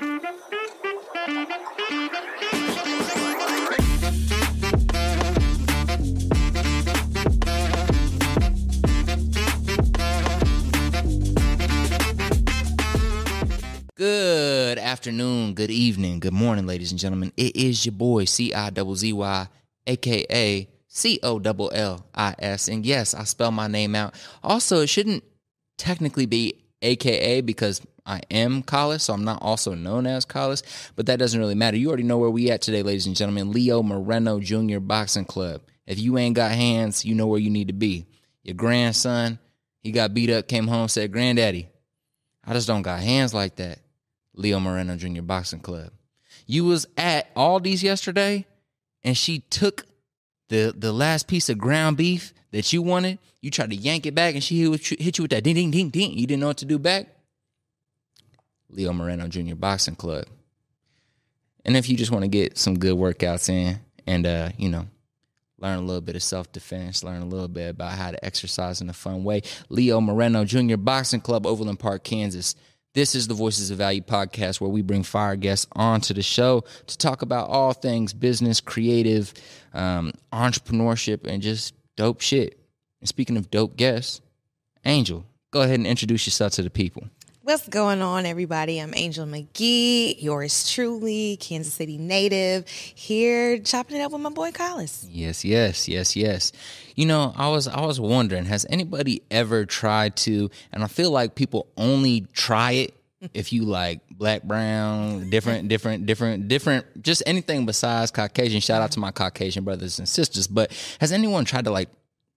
Good afternoon, good evening, good morning, ladies and gentlemen. It is your boy C I Z Y, aka C O L I S. And yes, I spell my name out. Also, it shouldn't technically be AKA because I am Collis, so I'm not also known as Collis, but that doesn't really matter. You already know where we at today, ladies and gentlemen. Leo Moreno Jr. Boxing Club. If you ain't got hands, you know where you need to be. Your grandson, he got beat up, came home, said, Granddaddy, I just don't got hands like that. Leo Moreno Jr. Boxing Club. You was at Aldi's yesterday, and she took the the last piece of ground beef that you wanted. You tried to yank it back, and she hit you with that ding ding ding ding. You didn't know what to do back. Leo Moreno Jr. Boxing Club. And if you just want to get some good workouts in, and uh, you know, learn a little bit of self defense, learn a little bit about how to exercise in a fun way, Leo Moreno Jr. Boxing Club, Overland Park, Kansas. This is the Voices of Value podcast where we bring fire guests onto the show to talk about all things business, creative, um, entrepreneurship, and just dope shit. And speaking of dope guests, Angel, go ahead and introduce yourself to the people. What's going on, everybody? I'm Angel McGee, yours truly, Kansas City native, here chopping it up with my boy Collis. Yes, yes, yes, yes. You know, I was I was wondering, has anybody ever tried to? And I feel like people only try it if you like black, brown, different, different, different, different, just anything besides Caucasian. Shout out to my Caucasian brothers and sisters. But has anyone tried to like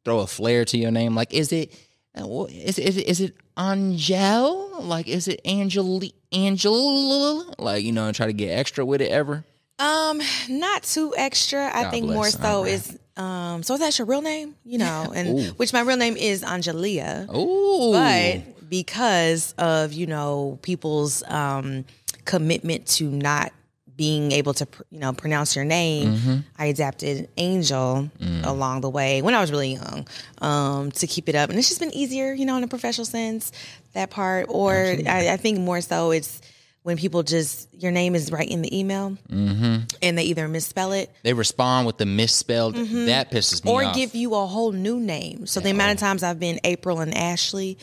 throw a flare to your name? Like, is it? Is, is, is it Angel? Like, is it Angeli Angel? Like, you know, and try to get extra with it ever? Um, not too extra. I think more so is um. So is that your real name, you know, and Ooh. which my real name is Angelia. Oh, but because of you know people's um commitment to not being able to you know pronounce your name mm-hmm. i adapted angel mm. along the way when i was really young um, to keep it up and it's just been easier you know in a professional sense that part or I, I, think more so it's when people just your name is right in the email mm-hmm. and they either misspell it they respond with the misspelled mm-hmm. that pisses me off. or off. give you a whole new name so yeah. the amount of times i've been april and ashley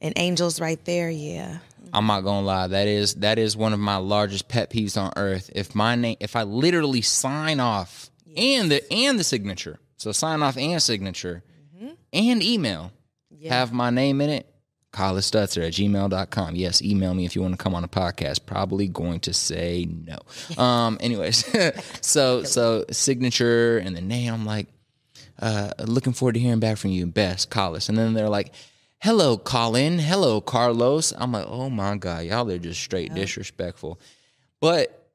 and angels right there yeah I'm not gonna lie. That is that is one of my largest pet peeves on earth. If my name, if I literally sign off yes. and the and the signature, so sign off and signature mm-hmm. and email yeah. have my name in it. Collis Stutzer at gmail.com. Yes, email me if you want to come on a podcast. Probably going to say no. um, anyways, so so signature and the name. I'm like, uh, looking forward to hearing back from you. Best Collis. And then they're like, hello, Colin. Hello, Carlos. I'm like, oh my God, y'all are just straight yeah. disrespectful. But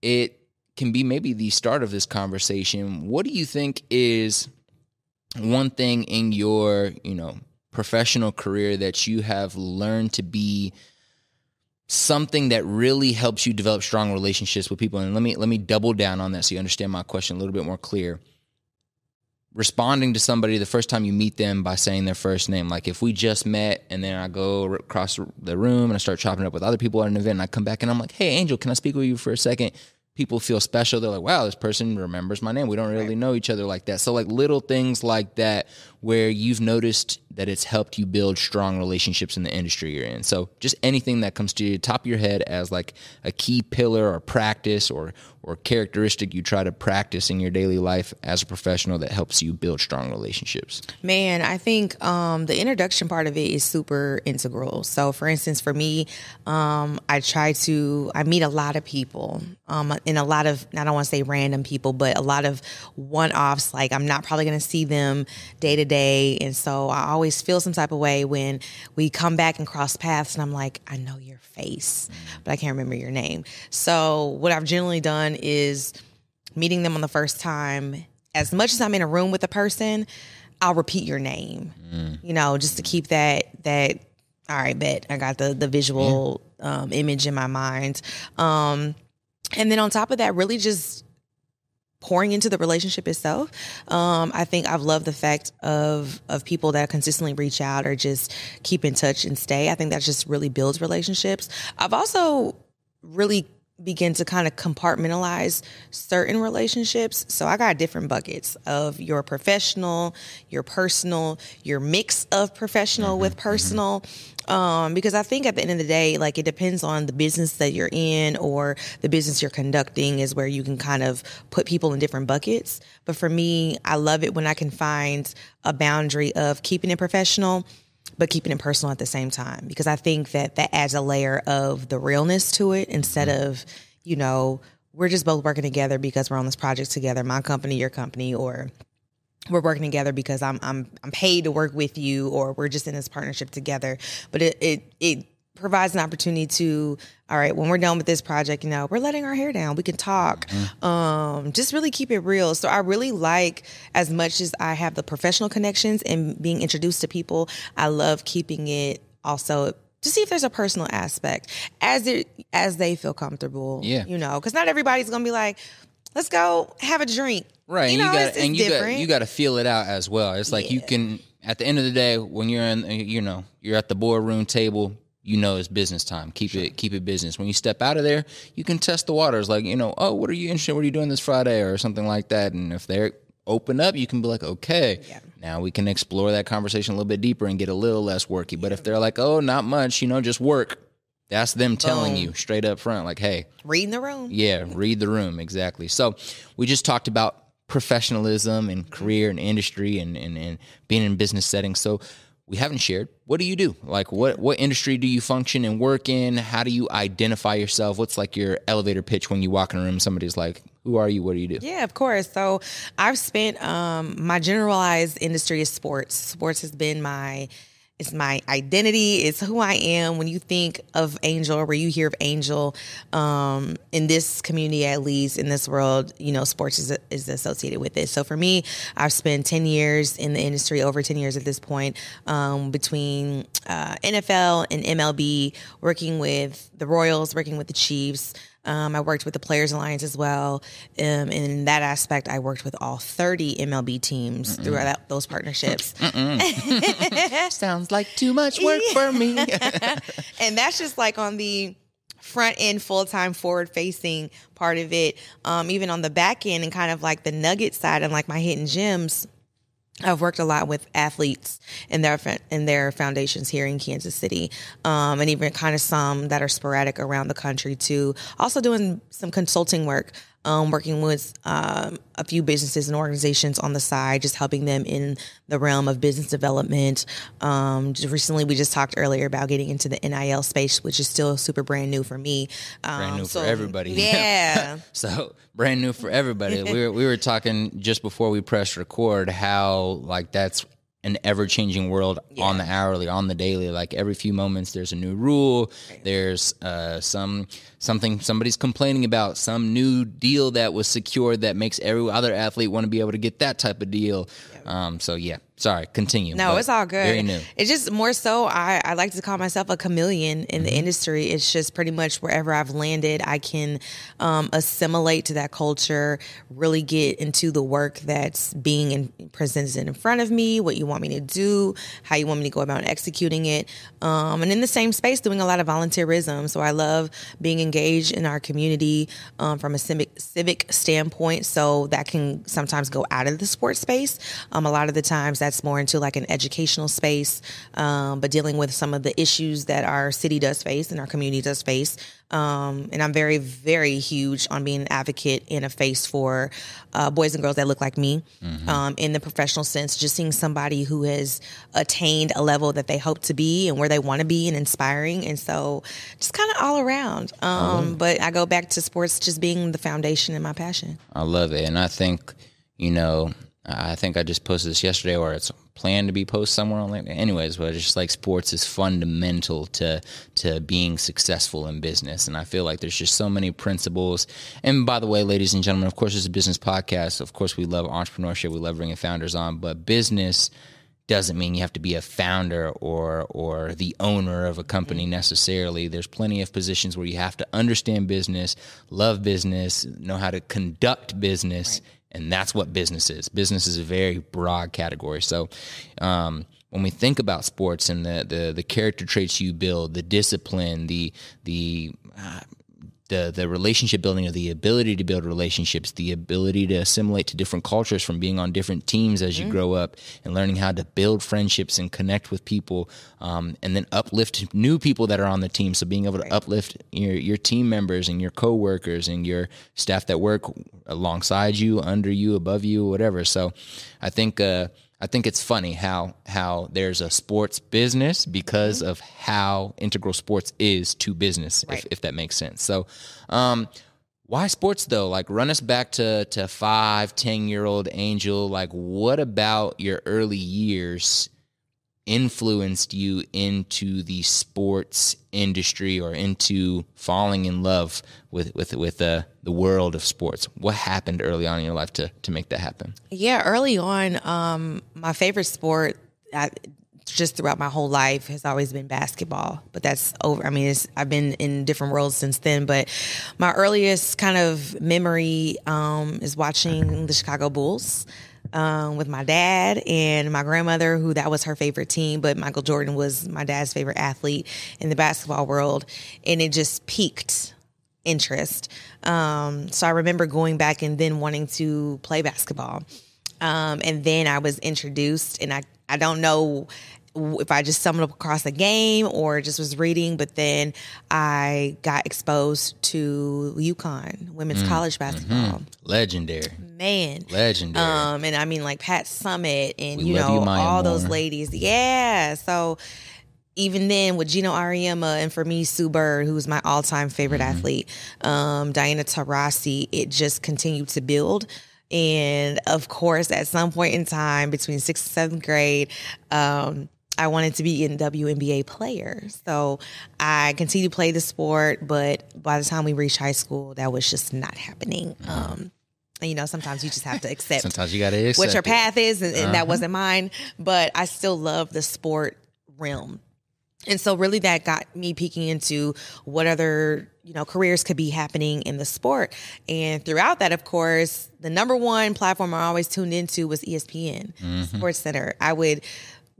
it can be maybe the start of this conversation. What do you think is one thing in your, you know, professional career that you have learned to be something that really helps you develop strong relationships with people? And let me let me double down on that so you understand my question a little bit more clear responding to somebody the first time you meet them by saying their first name. Like if we just met and then I go across the room and I start chopping up with other people at an event and I come back and I'm like, hey, Angel, can I speak with you for a second? People feel special. They're like, wow, this person remembers my name. We don't really know each other like that. So, like little things like that where you've noticed that it's helped you build strong relationships in the industry you're in. So just anything that comes to the top of your head as like a key pillar or practice or or characteristic you try to practice in your daily life as a professional that helps you build strong relationships? Man, I think um, the introduction part of it is super integral. So, for instance, for me, um, I try to I meet a lot of people, um, and a lot of I don't want to say random people, but a lot of one offs. Like I'm not probably going to see them day to day, and so I always feel some type of way when we come back and cross paths and I'm like, I know your face, but I can't remember your name. So what I've generally done is meeting them on the first time, as much as I'm in a room with a person, I'll repeat your name. Mm. You know, just to keep that that all right, bet I got the the visual yeah. um, image in my mind. Um, and then on top of that, really just pouring into the relationship itself. Um, I think I've loved the fact of of people that consistently reach out or just keep in touch and stay. I think that just really builds relationships. I've also really begin to kind of compartmentalize certain relationships. So I got different buckets of your professional, your personal, your mix of professional mm-hmm, with mm-hmm. personal. Um, because I think at the end of the day, like it depends on the business that you're in or the business you're conducting is where you can kind of put people in different buckets. But for me, I love it when I can find a boundary of keeping it professional but keeping it personal at the same time because I think that that adds a layer of the realness to it instead mm-hmm. of, you know, we're just both working together because we're on this project together, my company, your company, or we're working together because I'm I'm I'm paid to work with you or we're just in this partnership together. But it it it provides an opportunity to all right when we're done with this project you know we're letting our hair down. We can talk. Mm-hmm. um, just really keep it real. So i really like as much as i have the professional connections and being introduced to people i love keeping it also to see if there's a personal aspect as it as they feel comfortable yeah. you know because not everybody's gonna be like let's go have a drink right you know, you got and you got you got to feel it out as well it's like yeah. you can at the end of the day when you're in you know you're at the boardroom table you know it's business time. Keep sure. it keep it business. When you step out of there, you can test the waters. Like you know, oh, what are you interested? What are you doing this Friday or something like that? And if they're open up, you can be like, okay, yeah. now we can explore that conversation a little bit deeper and get a little less worky. But if they're like, oh, not much, you know, just work. That's them telling Boom. you straight up front, like, hey, read the room. Yeah, read the room exactly. So we just talked about professionalism and career and industry and, and, and being in business settings. So we haven't shared. What do you do? Like what what industry do you function and work in? How do you identify yourself? What's like your elevator pitch when you walk in a room? Somebody's like, "Who are you? What do you do?" Yeah, of course. So I've spent um, my generalized industry is sports. Sports has been my it's my identity. It's who I am. When you think of Angel, or you hear of Angel, um, in this community at least, in this world, you know, sports is, is associated with it. So for me, I've spent 10 years in the industry, over 10 years at this point, um, between uh, NFL and MLB, working with the Royals, working with the Chiefs, um, I worked with the Players Alliance as well. Um, in that aspect, I worked with all 30 MLB teams Mm-mm. through those partnerships. Sounds like too much work for me. and that's just like on the front end, full time, forward facing part of it. Um, even on the back end and kind of like the nugget side and like my hidden gems I've worked a lot with athletes and their in their foundations here in Kansas City, um, and even kind of some that are sporadic around the country too. Also doing some consulting work um, working with um, a few businesses and organizations on the side, just helping them in the realm of business development. Um, just recently, we just talked earlier about getting into the NIL space, which is still super brand new for me. brand new um, so, for everybody. Yeah. so brand new for everybody. we were, we were talking just before we pressed record how like that's an ever changing world yeah. on the hourly, on the daily. Like every few moments, there's a new rule. Right. There's uh, some something somebody's complaining about, some new deal that was secured that makes every other athlete want to be able to get that type of deal. Yeah. Um, so yeah, Sorry, continue. No, it's all good. Very new. It's just more so I, I like to call myself a chameleon in mm-hmm. the industry. It's just pretty much wherever I've landed, I can um, assimilate to that culture, really get into the work that's being in, presented in front of me, what you want me to do, how you want me to go about executing it. Um, and in the same space, doing a lot of volunteerism. So I love being engaged in our community um, from a civic, civic standpoint. So that can sometimes go out of the sports space. Um, a lot of the times that that's more into like an educational space, um, but dealing with some of the issues that our city does face and our community does face. Um, and I'm very, very huge on being an advocate and a face for uh, boys and girls that look like me mm-hmm. um, in the professional sense. Just seeing somebody who has attained a level that they hope to be and where they want to be and inspiring. And so just kind of all around. Um, but I go back to sports just being the foundation and my passion. I love it. And I think, you know, I think I just posted this yesterday, or it's planned to be posted somewhere on LinkedIn. Anyways, but it's just like sports is fundamental to to being successful in business, and I feel like there's just so many principles. And by the way, ladies and gentlemen, of course, it's a business podcast. Of course, we love entrepreneurship. We love bringing founders on, but business doesn't mean you have to be a founder or or the owner of a company mm-hmm. necessarily. There's plenty of positions where you have to understand business, love business, know how to conduct business, right and that's what business is. Business is a very broad category. So, um, when we think about sports and the, the, the character traits you build, the discipline, the the uh, the the relationship building or the ability to build relationships, the ability to assimilate to different cultures from being on different teams as you mm-hmm. grow up, and learning how to build friendships and connect with people, um, and then uplift new people that are on the team. So being able to right. uplift your your team members and your coworkers and your staff that work alongside you, under you, above you, whatever. So I think. Uh, I think it's funny how how there's a sports business because mm-hmm. of how integral sports is to business, right. if, if that makes sense. So, um, why sports though? Like, run us back to to five, ten year old Angel. Like, what about your early years influenced you into the sports industry or into falling in love with with with the the world of sports? What happened early on in your life to to make that happen? Yeah, early on, um, my favorite sport. I, just throughout my whole life has always been basketball, but that's over. I mean, I've been in different worlds since then, but my earliest kind of memory um, is watching the Chicago Bulls um, with my dad and my grandmother, who that was her favorite team, but Michael Jordan was my dad's favorite athlete in the basketball world, and it just piqued interest. Um, so I remember going back and then wanting to play basketball. Um, and then I was introduced, and I I don't know if I just stumbled across a game or just was reading, but then I got exposed to UConn women's mm, college mm-hmm. basketball. Mm-hmm. Legendary. Man. Legendary. Um, and I mean like Pat Summitt and we you know you, all those ladies. Yeah. So even then with Gino Auriemma and for me Sue Bird, who's my all time favorite mm-hmm. athlete, um, Diana Taurasi, it just continued to build. And of course, at some point in time between sixth and seventh grade, um, I wanted to be an WNBA player. So I continued to play the sport, but by the time we reached high school, that was just not happening. Um, and, you know, sometimes you just have to accept. sometimes you got to accept what your path is, and, and uh-huh. that wasn't mine. But I still love the sport realm. And so really that got me peeking into what other, you know, careers could be happening in the sport. And throughout that, of course, the number one platform I always tuned into was ESPN, mm-hmm. Sports Center. I would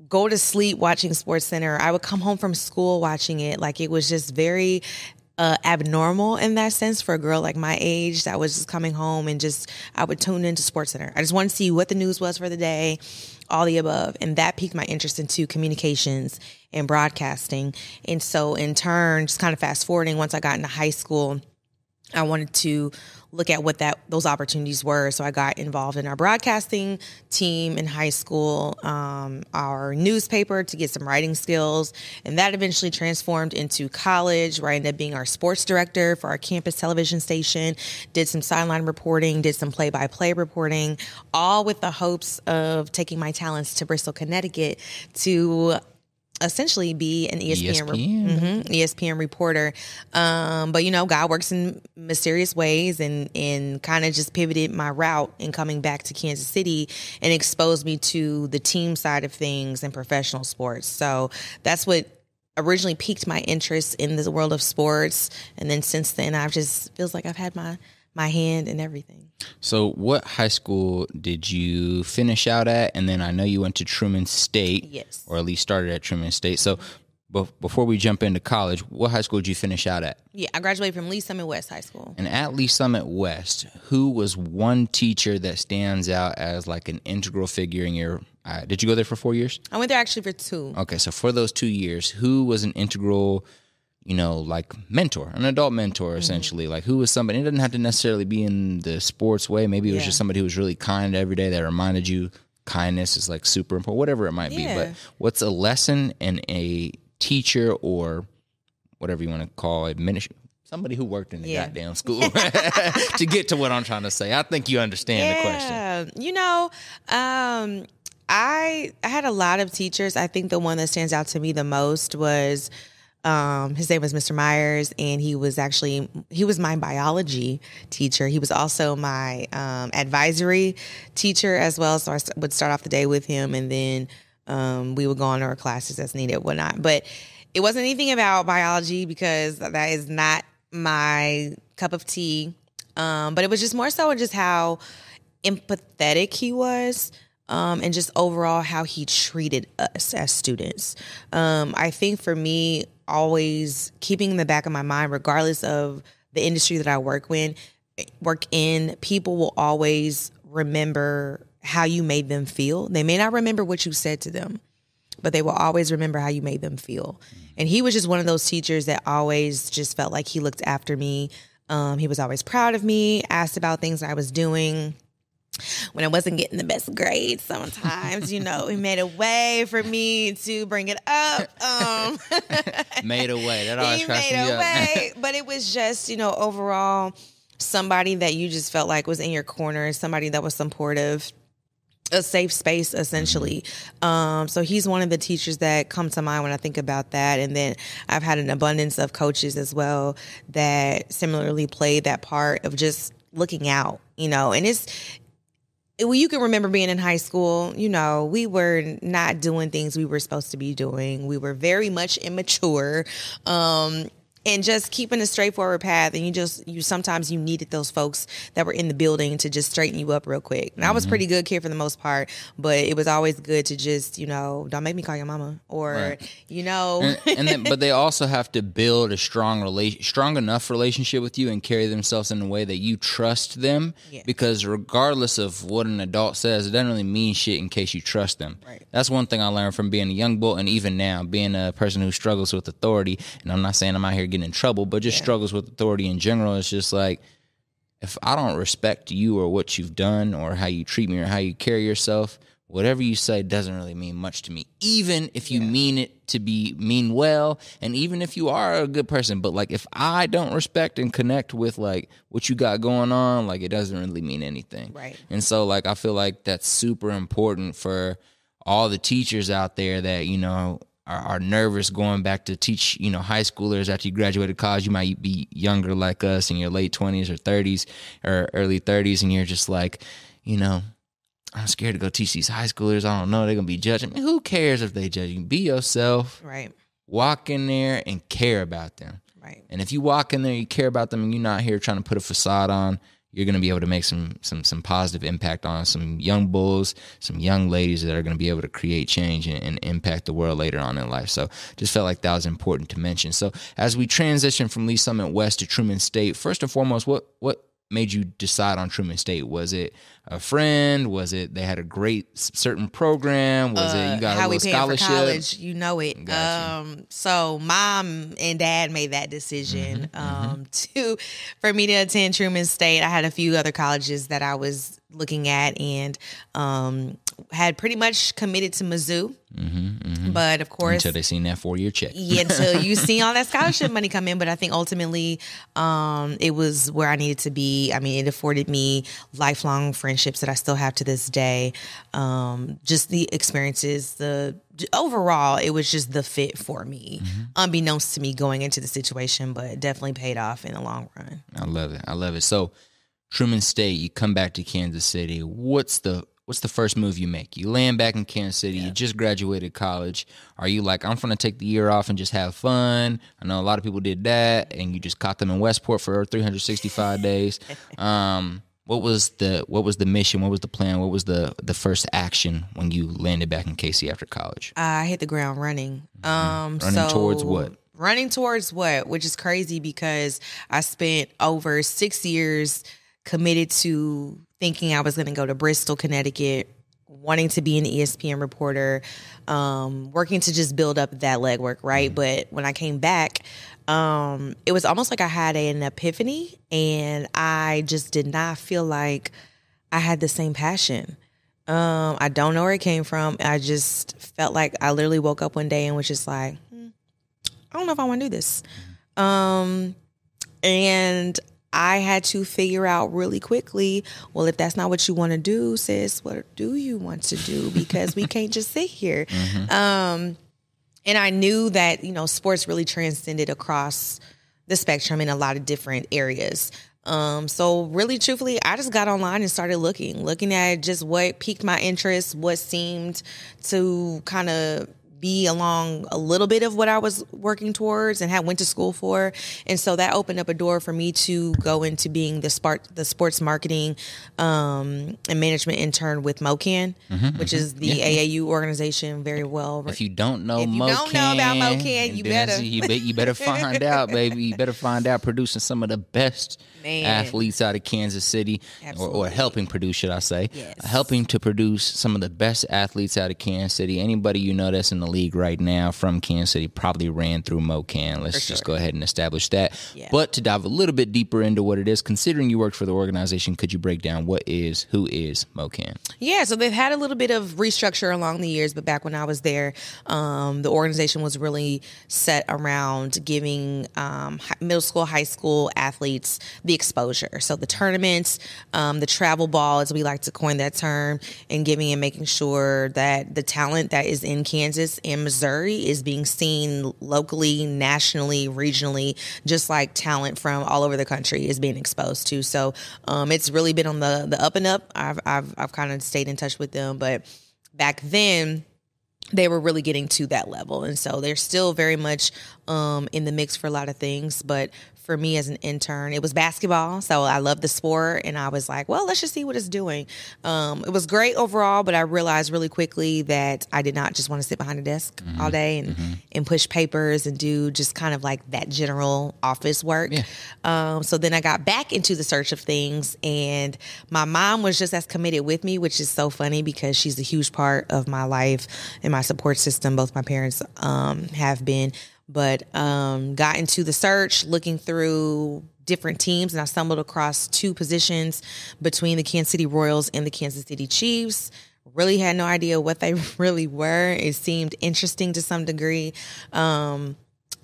go to sleep watching Sports Center. I would come home from school watching it. Like it was just very uh, abnormal in that sense for a girl like my age that was just coming home and just I would tune into Sports Center. I just wanted to see what the news was for the day, all the above, and that piqued my interest into communications and broadcasting. And so, in turn, just kind of fast forwarding, once I got into high school, I wanted to look at what that those opportunities were. So I got involved in our broadcasting team in high school, um, our newspaper to get some writing skills, and that eventually transformed into college, where I ended up being our sports director for our campus television station. Did some sideline reporting, did some play-by-play reporting, all with the hopes of taking my talents to Bristol, Connecticut to essentially be an ESPN ESPN, mm-hmm, ESPN reporter. Um, but you know, God works in mysterious ways, and and kind of just pivoted my route in coming back to Kansas City and exposed me to the team side of things and professional sports. So that's what originally piqued my interest in the world of sports, and then since then, I've just feels like I've had my my hand and everything. So, what high school did you finish out at? And then I know you went to Truman State, yes, or at least started at Truman State. So, before we jump into college, what high school did you finish out at? Yeah, I graduated from Lee's Summit West High School. And at Lee's Summit West, who was one teacher that stands out as like an integral figure in your? Uh, did you go there for four years? I went there actually for two. Okay, so for those two years, who was an integral? You know, like mentor, an adult mentor, mm-hmm. essentially. Mm-hmm. Like who was somebody? It doesn't have to necessarily be in the sports way. Maybe it was yeah. just somebody who was really kind every day that reminded you kindness is like super important, whatever it might yeah. be. But what's a lesson and a teacher or whatever you want to call it, ministry, somebody who worked in the yeah. goddamn school to get to what I'm trying to say. I think you understand the question. You know, um, I I had a lot of teachers. I think the one that stands out to me the most was um, his name was Mr. Myers, and he was actually he was my biology teacher. He was also my um, advisory teacher as well. So I would start off the day with him, and then um, we would go on to our classes as needed, whatnot. But it wasn't anything about biology because that is not my cup of tea. Um, but it was just more so just how empathetic he was um, and just overall how he treated us as students. Um, I think for me, always keeping in the back of my mind, regardless of the industry that I work in, work in, people will always remember how you made them feel. They may not remember what you said to them, but they will always remember how you made them feel. And he was just one of those teachers that always just felt like he looked after me. Um, he was always proud of me, asked about things I was doing. When I wasn't getting the best grades, sometimes, you know, he made a way for me to bring it up. Um, made a way. That always cracks made me a way, but it was just, you know, overall somebody that you just felt like was in your corner, somebody that was supportive a safe space essentially. Um, so he's one of the teachers that come to mind when I think about that. And then I've had an abundance of coaches as well that similarly played that part of just looking out, you know, and it's, well, you can remember being in high school, you know, we were not doing things we were supposed to be doing. We were very much immature. Um, and just keeping a straightforward path and you just you sometimes you needed those folks that were in the building to just straighten you up real quick and i was mm-hmm. pretty good kid for the most part but it was always good to just you know don't make me call your mama or Right. you know and, and then, but they also have to build a strong relation, strong enough relationship with you, and carry themselves in a way that you trust them. Yeah. Because regardless of what an adult says, it doesn't really mean shit in case you trust them. Right. That's one thing I learned from being a young bull, and even now being a person who struggles with authority. And I'm not saying I'm out here getting in trouble, but just Yeah. struggles with authority in general. It's just like if I don't respect you or what you've done or how you treat me or how you carry yourself, whatever you say doesn't really mean much to me. Even if you mean it to be mean well, and even if you are a good person, but like if I don't respect and connect with like what you got going on, like it doesn't really mean anything. Right. And so like I feel like that's super important for all the teachers out there that, you know, are, are nervous going back to teach, you know, high schoolers after you graduated college. You might be younger like us in your late 20s or 30s or early 30s, and you're just like, you know, I'm scared to go teach these high schoolers. I don't know. They're going to be judging me. Who cares if they judge you? Be yourself. right Walk in there and care about them. right And if you walk in there, you care about them, and you're not here trying to put a facade on, you're going to be able to make some some some positive impact on some young bulls, some young ladies that are going to be able to create change and, and impact the world later on in life. So just felt like that was important to mention. So as we transition from Lee's Summit West to Truman State, first and foremost, what what made you decide on Truman State? Was it a friend? Was it they had a great certain program? Was it you got a Uh, how we little for scholarship? college you know it Gotcha. um so mom and dad made that decision Mm-hmm, um to for me to attend truman state i had a few other colleges that i was looking at and um had pretty much committed to mizzou but of course Until they seen that four year check. yeah, until you see all that scholarship money come in. But I think ultimately, um, it was where I needed to be. I mean, it afforded me lifelong friendships that I still have to this day. Um, just the experiences, the overall, it was just the fit for me, unbeknownst to me going into the situation, but definitely paid off in the long run. I love it. I love it. So Truman State, you come back to Kansas City. What's the what's the first move you make? You land back in Kansas City. You just graduated college. Are you like I'm gonna take the year off and just have fun? I know a lot of people did that, and you just caught them in Westport for 365 days. Um, what was the what was the mission? What was the plan? What was the the first action when you landed back in KC after college? I hit the ground running. Um, Mm-hmm. Running so- towards what? Running towards what? Which is crazy because I spent over six years committed to thinking I was going to go to Bristol, Connecticut, wanting to be an ESPN reporter, um, working to just build up that legwork, right? But when I came back, um, it was almost like I had an epiphany, and I just did not feel like I had the same passion. Um, I don't know where it came from. I just felt like I literally woke up one day and was just like, hmm, I don't know if I want to do this. Um, and I had to figure out really quickly, well, if that's not what you want to do, sis, what do you want to do? Because we can't just sit here. Um, and I knew that, you know, sports really transcended across the spectrum in a lot of different areas. Um, so really truthfully, I just got online and started looking, looking at just what piqued my interest, what seemed to kind of be along a little bit of what I was working towards and had went to school for. And so that opened up a door for me to go into being the spark the sports marketing um, and management intern with MoKan, Mm-hmm, which is the AAU organization very well. If you don't know If you MoKan, don't know about MoKan, you better. you, be, you better find out, baby. You better find out producing some of the best Man. athletes out of Kansas City, or, or helping produce, should I say? Yes. Helping to produce some of the best athletes out of Kansas City. Anybody you know that's in the league right now from Kansas City probably ran through MoKan. Let's just go ahead and establish that. Yeah. But to dive a little bit deeper into what it is, considering you worked for the organization, could you break down what is, who is MoKan? Yeah, so they've had a little bit of restructure along the years, but back when I was there, um, the organization was really set around giving um, middle school, high school athletes the exposure. So the tournaments, um, the travel ball, as we like to coin that term, and giving and making sure that the talent that is in Kansas and Missouri is being seen locally, nationally, regionally, just like talent from all over the country is being exposed to. So um, it's really been on the the up and up. I've I've I've kind of stayed in touch with them, but back then they were really getting to that level and so they're still very much um, in the mix for a lot of things but for me as an intern it was basketball so i love the sport and i was like well let's just see what it's doing. Um, it was great overall but i realized really quickly that i did not just want to sit behind a desk all day and, and push papers and do just kind of like that general office work. Um, so then i got back into the search of things and my mom was just as committed with me which is so funny because she's a huge part of my life and my support system. Both my parents um, have been but um, got into the search looking through different teams and i stumbled across two positions between the kansas city royals and the kansas city chiefs really had no idea what they really were it seemed interesting to some degree um,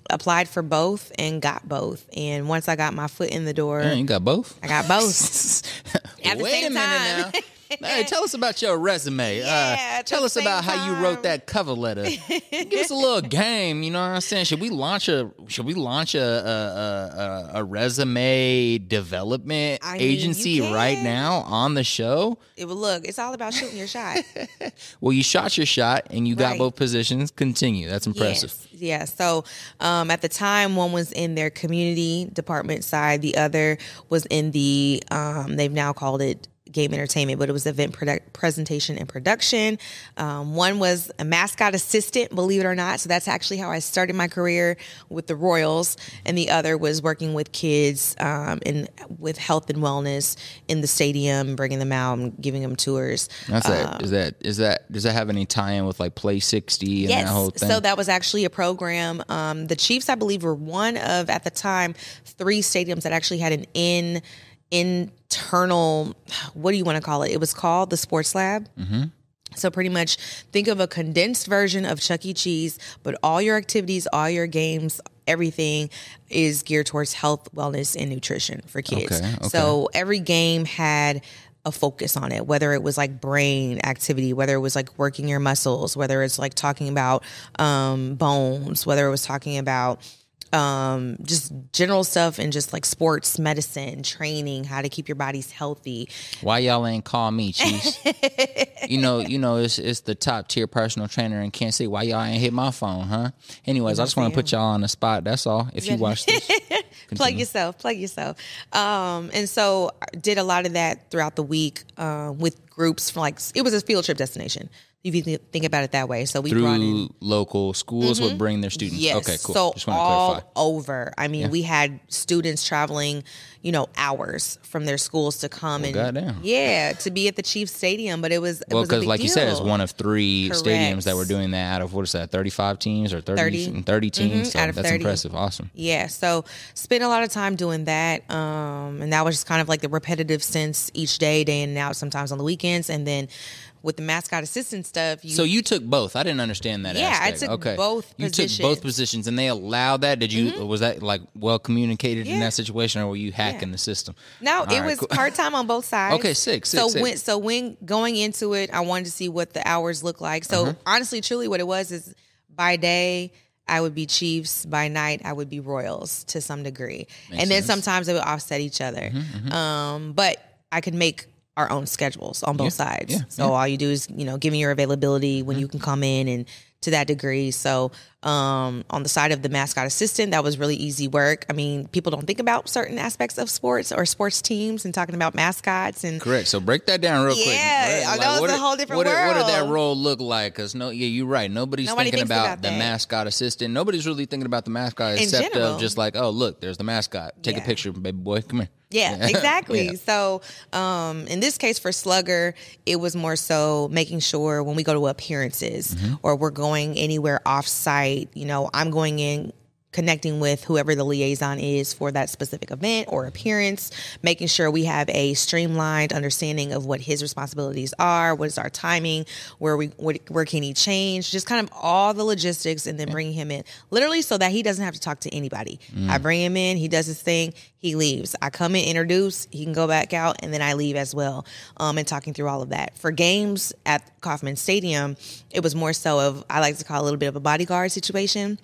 applied for both and got both and once i got my foot in the door Man, you got both? i got both At the Wait same a minute time. now. Hey, tell us about your resume. Yeah, uh, tell us about same how you wrote that cover letter. Give us a little game. You know what I'm saying? Should we launch a Should we launch a a, a, a resume development I mean, agency right now on the show? it would look it's all about shooting your shot Well, you shot your shot and you got Right. both positions. Continue. That's impressive. Yes. Yeah. So um, at the time, one was in their community department side, the other was in the, um, they've now called it game entertainment, but it was event product, presentation and production. Um, one was a mascot assistant, believe it or not. So that's actually how I started my career with the Royals. And the other was working with kids um, and with health and wellness in the stadium, bringing them out and giving them tours. That's that. Is that is that does that have any tie in with like Play 60 and that whole thing? So that was actually a program. Um, the Chiefs, I believe, were one of at the time three stadiums that actually had an in internal. What do you want to call it? It was called the Sports Lab. Mm-hmm. So pretty much think of a condensed version of Chuck E. Cheese, but all your activities, all your games, everything is geared towards health, wellness, and nutrition for kids. Okay, okay. So every game had a focus on it, whether it was like brain activity, whether it was like working your muscles, whether it's like talking about um, bones, whether it was talking about um, just general stuff and just like sports medicine, training, how to keep your bodies healthy. Why y'all ain't call me, Chiefs? you know, you know, it's it's the top tier personal trainer in Kansas City. Why y'all ain't hit my phone, huh? Anyways, I just want to put y'all on the spot. That's all. If you watch this, plug yourself, plug yourself. Um, and so I did a lot of that throughout the week um, with groups from like it was a field trip destination. If you th- think about it that way, so we brought in local schools would bring their students. Yes. Okay, cool. So just all clarify. over. I mean, we had students traveling, you know, hours from their schools to come and goddamn. yeah, to be at the Chiefs Stadium. But it was it Well, because like you said, it's deal. one of three Correct. stadiums that were doing that out of what is that, thirty-five teams or 30, 30. 30 teams? So out of that's 30. impressive. Awesome. Yeah, so spent a lot of time doing that, um, and that was just kind of like the repetitive sense each day, day in and out. Sometimes on the weekends, and then with the mascot assistant stuff, you So you took both. I didn't understand that. Yeah, I took okay. both You took positions. Mm-hmm. both positions, and they allowed that. Did you? Was that like well communicated in that situation, or were you hacking the system? No, All it right, was cool. part time on both sides. Okay, sick, sick, So sick. when so when going into it, I wanted to see what the hours look like. So Uh-huh. honestly, truly, what it was is by day. I would be Chiefs by night. I would be Royals to some degree, and then sense. Mm-hmm, sometimes they would offset each other. Um, but I could make our own schedules on both sides. yeah, so all you do is, you know, give me your availability when you can come in and to that degree. So um, on the side of the mascot assistant, that was really easy work. I mean, people don't think about certain aspects of sports or sports teams and talking about mascots and Correct. So break that down real quick. Yeah, know it's what a did- whole different what did, What did that role look like? Because no, yeah, you're right. Nobody's Nobody thinking about, about the mascot assistant. Nobody's really thinking about the mascot In except general. of just like, oh, look, there's the mascot. Take a picture, baby boy. Come here. Yeah, exactly. Yeah. So, um, in this case for Slugger, it was more so making sure when we go to appearances Mm-hmm. or we're going anywhere off site, you know, I'm going in connecting with whoever the liaison is for that specific event or appearance, making sure we have a streamlined understanding of what his responsibilities are, what is our timing, where we what, where can he change, just kind of all the logistics, and then bringing him in literally so that he doesn't have to talk to anybody. I bring him in, he does his thing, he leaves. I come in, introduce, he can go back out, and then I leave as well. Um, and talking through all of that for games at Kauffman Stadium, it was more so of I like to call a little bit of a bodyguard situation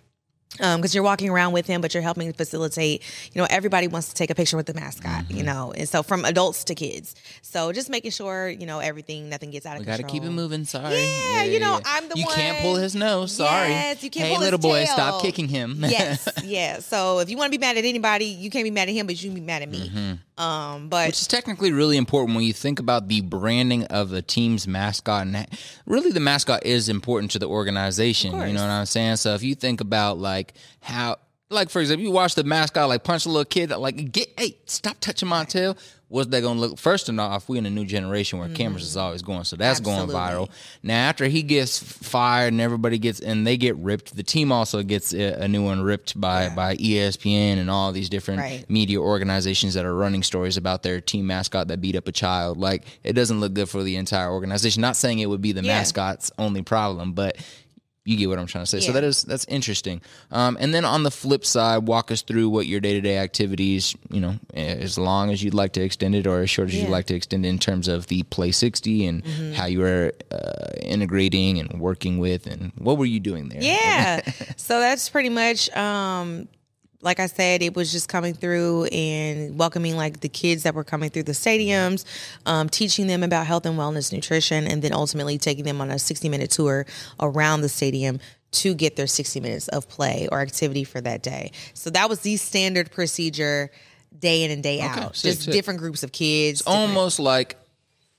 because you're walking around with him, but you're helping facilitate. You know, everybody wants to take a picture with the mascot. Mm-hmm. You know, and so from adults to kids. So just making sure you know everything, nothing gets out of control. We of Got to keep it moving. Sorry. Yeah, you know, I'm the one You can't pull his nose. Sorry. Yes, you can't hey, pull his little boy, tail. stop kicking him. yes, yeah. So if you want to be mad at anybody, you can't be mad at him, but you can be mad at me. Um, but. Which is technically really important when you think about the branding of the team's mascot. And really, the mascot is important to the organization. You know what I'm saying? So if you think about like how, like for example, you watch the mascot like punch a little kid, like get, hey, stop touching my tail. What's that gonna look? First and off, we in a new generation where cameras is always going, so that's going Mm-hmm. Viral. Now after he gets fired and everybody gets and they get ripped, the team also gets a, a new one ripped by by E ESPN and all these different Right. media organizations that are running stories about their team mascot that beat up a child. Like it doesn't look good for the entire organization. Not saying it would be the Yeah. mascot's only problem, but you get what I'm trying to say. So that is that's interesting. Um, and then on the flip side, walk us through what your day to day activities. You know, as long as you'd like to extend it, or as short as you'd like to extend it in terms of the Play 60 and Mm-hmm. how you were uh, integrating and working with, and what were you doing there? yeah, so that's pretty much. Um, like I said, it was just coming through and welcoming like the kids that were coming through the stadiums, um, teaching them about health and wellness, nutrition, and then ultimately taking them on a 60 minute tour around the stadium to get their 60 minutes of play or activity for that day. So that was the standard procedure day in and day out. sick, Just sick. different groups of kids. different- almost like,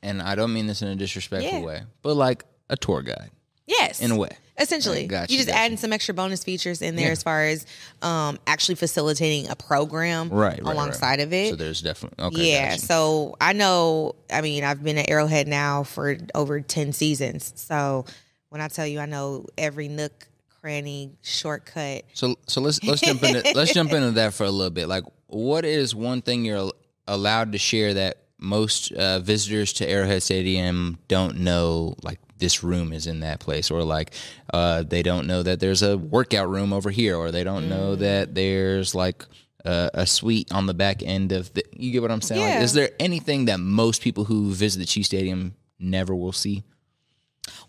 and I don't mean this in a disrespectful Yeah. way, but like a tour guide Yes. in a way. Essentially, gotcha, you just gotcha. adding some extra bonus features in there Yeah. as far as um, actually facilitating a program Right, right, alongside right. of it. So there's definitely okay. yeah, gotcha. so I know. I mean, I've been at Arrowhead now for over ten seasons. So when I tell you, I know every nook, cranny, shortcut. So so let's let's jump into let's jump into that for a little bit. Like, what is one thing you're allowed to share that most uh, visitors to Arrowhead Stadium don't know? Like this room is in that place, or like uh, they don't know that there's a workout room over here, or they don't Mm. know that there's like. A, a suite on the back end of the. You get what I'm saying? Like, is there anything that most people who visit the Chief Stadium never will see?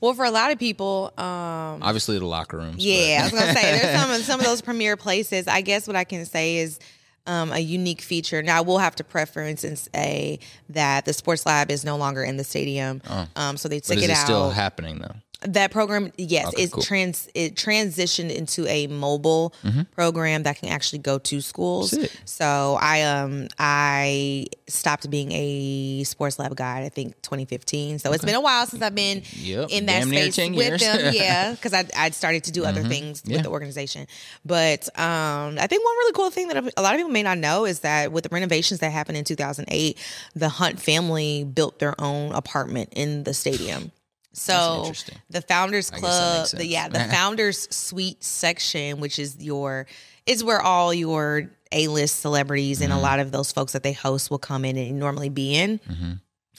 Well, for a lot of people, um, Obviously, the locker rooms. Yeah, I was gonna say there's some of some of those premier places. I guess what I can say is um, a unique feature. Now, I will have to preference and say that the sports lab is no longer in the stadium, um, so they took it it out. still happening though? That program, yes, Okay, it cool. trans it transitioned into a mobile program that can actually go to schools. Mm-hmm. Sick. So I um I stopped being a sports lab guide. I think 2015. So it's been a while since I've been Yep, in that damn space 10 with years. them. Yeah, because I I'd started to do other things Yeah. with the organization. But um I think one really cool thing that a lot of people may not know is that with the renovations that happened in 2008, the Hunt family built their own apartment in the stadium. So the founders club, the, yeah, the founders suite section, which is your is where all your A list celebrities and a Mm-hmm. lot of those folks that they host will come in and normally be in.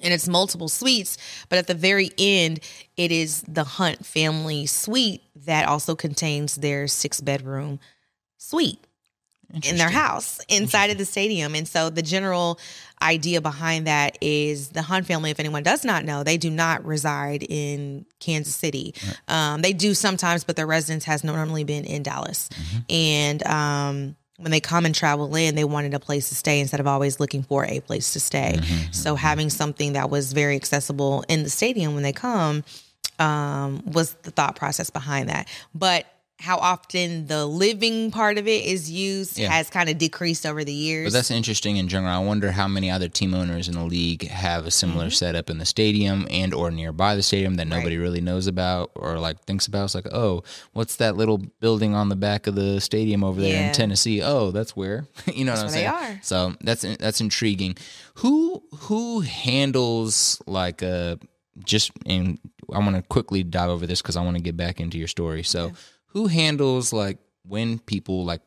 And it's multiple suites, but at the very end, it is the Hunt family suite that also contains their six bedroom suite in their house inside of the stadium. And so the general idea behind that is the Hunt family, if anyone does not know, they do not reside in Kansas City. Um, they do sometimes, but their residence has normally been in Dallas. And um, when they come and travel in, they wanted a place to stay instead of always looking for a place to stay. Mm-hmm. So having something that was very accessible in the stadium when they come um, was the thought process behind that. But how often the living part of it is used yeah. has kind of decreased over the years. But that's interesting in general. I wonder how many other team owners in the league have a similar mm-hmm. setup in the stadium and or nearby the stadium that nobody right. really knows about or like thinks about. It's like, oh, what's that little building on the back of the stadium over there yeah. in Tennessee? Oh, that's where. you know that's what I'm saying? They are. So that's that's intriguing. Who who handles like a uh, just and I want to quickly dive over this because I want to get back into your story. So. Yeah who handles like when people like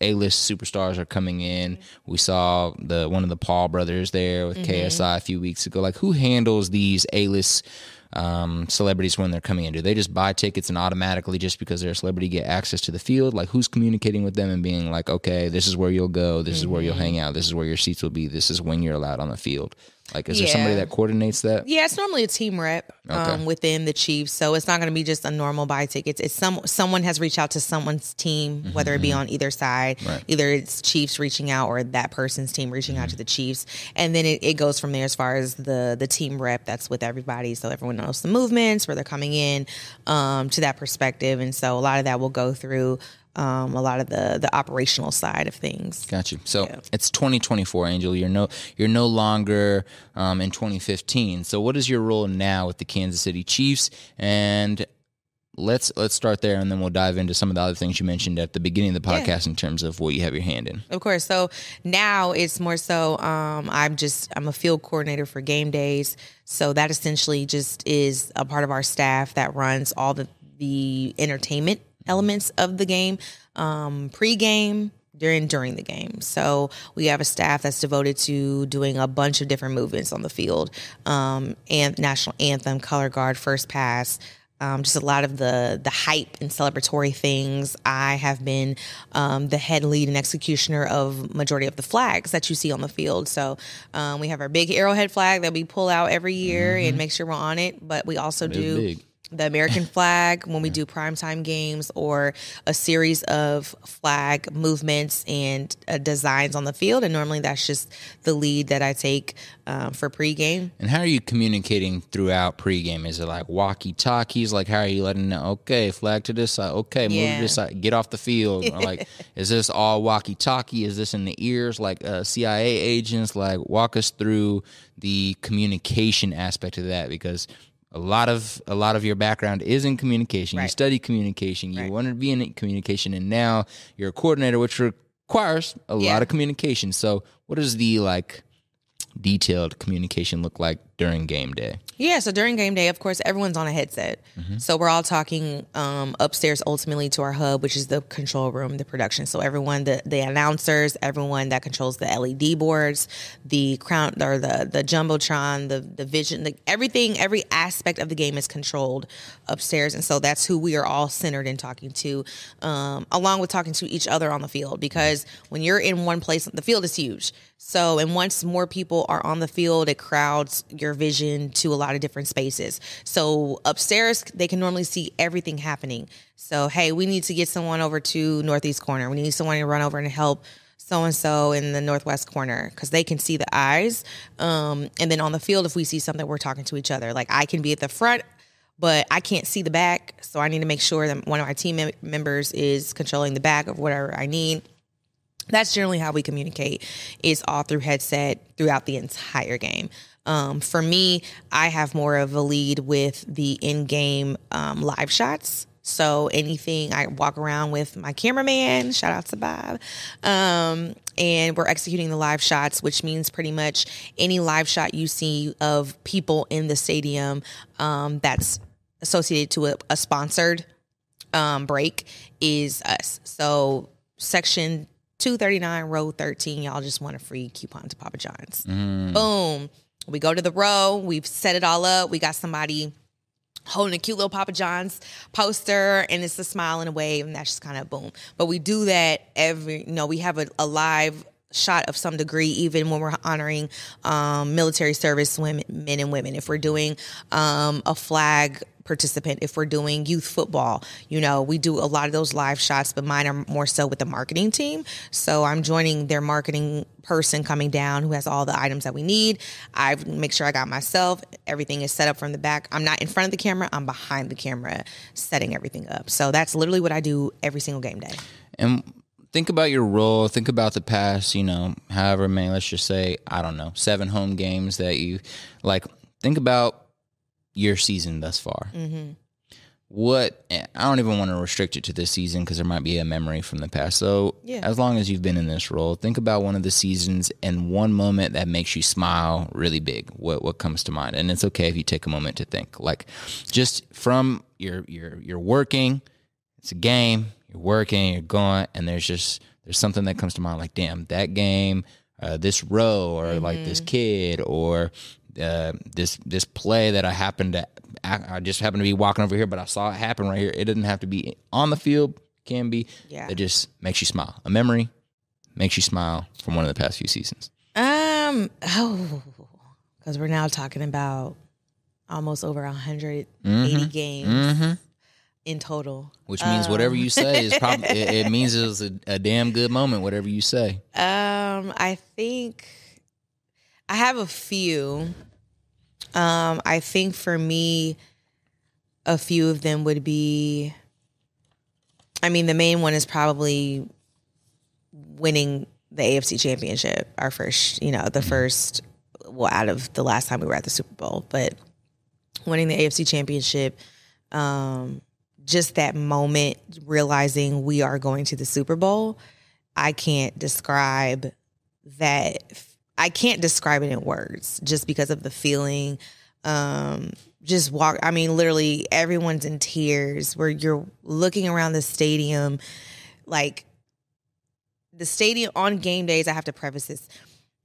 A-list superstars are coming in. We saw the one of the Paul brothers there with mm-hmm. KSI a few weeks ago. Like who handles these A-list um, celebrities when they're coming in? Do they just buy tickets and automatically just because they're a celebrity get access to the field? Like who's communicating with them and being like, okay, this is where you'll go, this mm-hmm. is where you'll hang out, this is where your seats will be, this is when you're allowed on the field. Like, is yeah. there somebody that coordinates that? Yeah, it's normally a team rep um, okay. within the Chiefs, so it's not going to be just a normal buy tickets. It's some someone has reached out to someone's team, mm-hmm. whether it be mm-hmm. on either side. Right. Either it's Chiefs reaching out or that person's team reaching mm-hmm. out to the Chiefs, and then it, it goes from there as far as the the team rep that's with everybody, so everyone knows the movements where they're coming in um, to that perspective, and so a lot of that will go through um, a lot of the the operational side of things. Got you. So yeah. it's 2024, Angel. You're no you're no longer um, in 2015. So what is your role now with the Kansas City Chiefs? And let's let's start there, and then we'll dive into some of the other things you mentioned at the beginning of the podcast yeah. in terms of what you have your hand in. Of course. So now it's more so um, I'm just I'm a field coordinator for game days. So that essentially just is a part of our staff that runs all the the entertainment elements of the game um, pre-game during during the game. So we have a staff that's devoted to doing a bunch of different movements on the field, um, and national anthem, color guard, first pass. Um, just a lot of the the hype and celebratory things. I have been um, the head lead and executioner of majority of the flags that you see on the field. So um, we have our big arrowhead flag that we pull out every year mm-hmm. and make sure we're on it. But we also do big the American flag when we do primetime games or a series of flag movements and uh, designs on the field. And normally that's just the lead that I take uh, for pregame. And how are you communicating throughout pregame? Is it like walkie talkies? Like, how are you letting know, okay, flag to this side, okay, move yeah. to this side, get off the field? like, is this all walkie talkie? Is this in the ears like uh, CIA agents? Like, walk us through the communication aspect of that because a lot of a lot of your background is in communication. Right. You study communication. You right. wanted to be in communication, and now you're a coordinator, which requires a yeah. lot of communication. So, what does the like detailed communication look like during game day? Yeah, so during game day, of course, everyone's on a headset. Mm-hmm. So we're all talking um, upstairs ultimately to our hub, which is the control room, the production. So everyone, the, the announcers, everyone that controls the LED boards, the crown or the the jumbotron, the the vision, the, everything, every aspect of the game is controlled upstairs, and so that's who we are all centered in talking to, um, along with talking to each other on the field. Because when you're in one place, the field is huge. So, and once more people are on the field, it crowds your vision to a lot of different spaces. So, upstairs, they can normally see everything happening. So, hey, we need to get someone over to Northeast Corner. We need someone to run over and help so and so in the northwest corner because they can see the eyes. Um, and then on the field, if we see something, we're talking to each other. Like I can be at the front, but I can't see the back, so I need to make sure that one of my team members is controlling the back of whatever I need that's generally how we communicate is all through headset throughout the entire game um, for me i have more of a lead with the in-game um, live shots. So anything i walk around with my cameraman shout out to bob um, and we're executing the live shots which means pretty much any live shot you see of people in the stadium um, that's associated to a, a sponsored um, break is us. So section 239 row 13 y'all just want a free coupon to papa john's. Mm. boom we go to the row we've set it all up we got somebody holding a cute little papa john's poster and it's a smile and a wave and that's just kind of boom. But we do that every you know we have a, a live shot of some degree even when we're honoring um, military service women men and women. If we're doing um, a flag participant. If we're doing youth football, you know, we do a lot of those live shots, but mine are more so with the marketing team. So I'm joining their marketing person coming down who has all the items that we need. I make sure I got myself. Everything is set up from the back. I'm not in front of the camera. I'm behind the camera, setting everything up. So that's literally what I do every single game day. And think about your role. Think about the past, you know, however many, let's just say, I don't know, seven home games that you like. Think about your season thus far. Mm-hmm. What I don't even want to restrict it to this season because there might be a memory from the past. So, Yeah. as long as you've been in this role, think about one of the seasons and one moment that makes you smile really big. What what comes to mind? And it's okay if you take a moment to think. Like, just from your your you're working, it's a game. You're working, you're going, and there's just there's something that comes to mind. Like, damn, that game, uh, this row, or like this kid, or uh, this this play that I happened to I I just happened to be walking over here, but I saw it happen right here. It didn't have to be on the field. Can be. Yeah. It just makes you smile. A memory makes you smile from one of the past few seasons. Um, oh, because we're now talking about almost over 180 games in total. Which means whatever you say is probably it, it means it was a, a damn good moment. Whatever you say. Um, I think I have a few. Um, I think for me, a few of them would be. I mean, the main one is probably winning the AFC Championship. Our first, you know, the first, well, out of the last time we were at the Super Bowl, but winning the AFC Championship. Um, just that moment, realizing we are going to the Super Bowl. I can't describe that. I can't describe it in words just because of the feeling. Um, just walk. I mean, literally, everyone's in tears. Where you're looking around the stadium, like the stadium on game days. I have to preface this.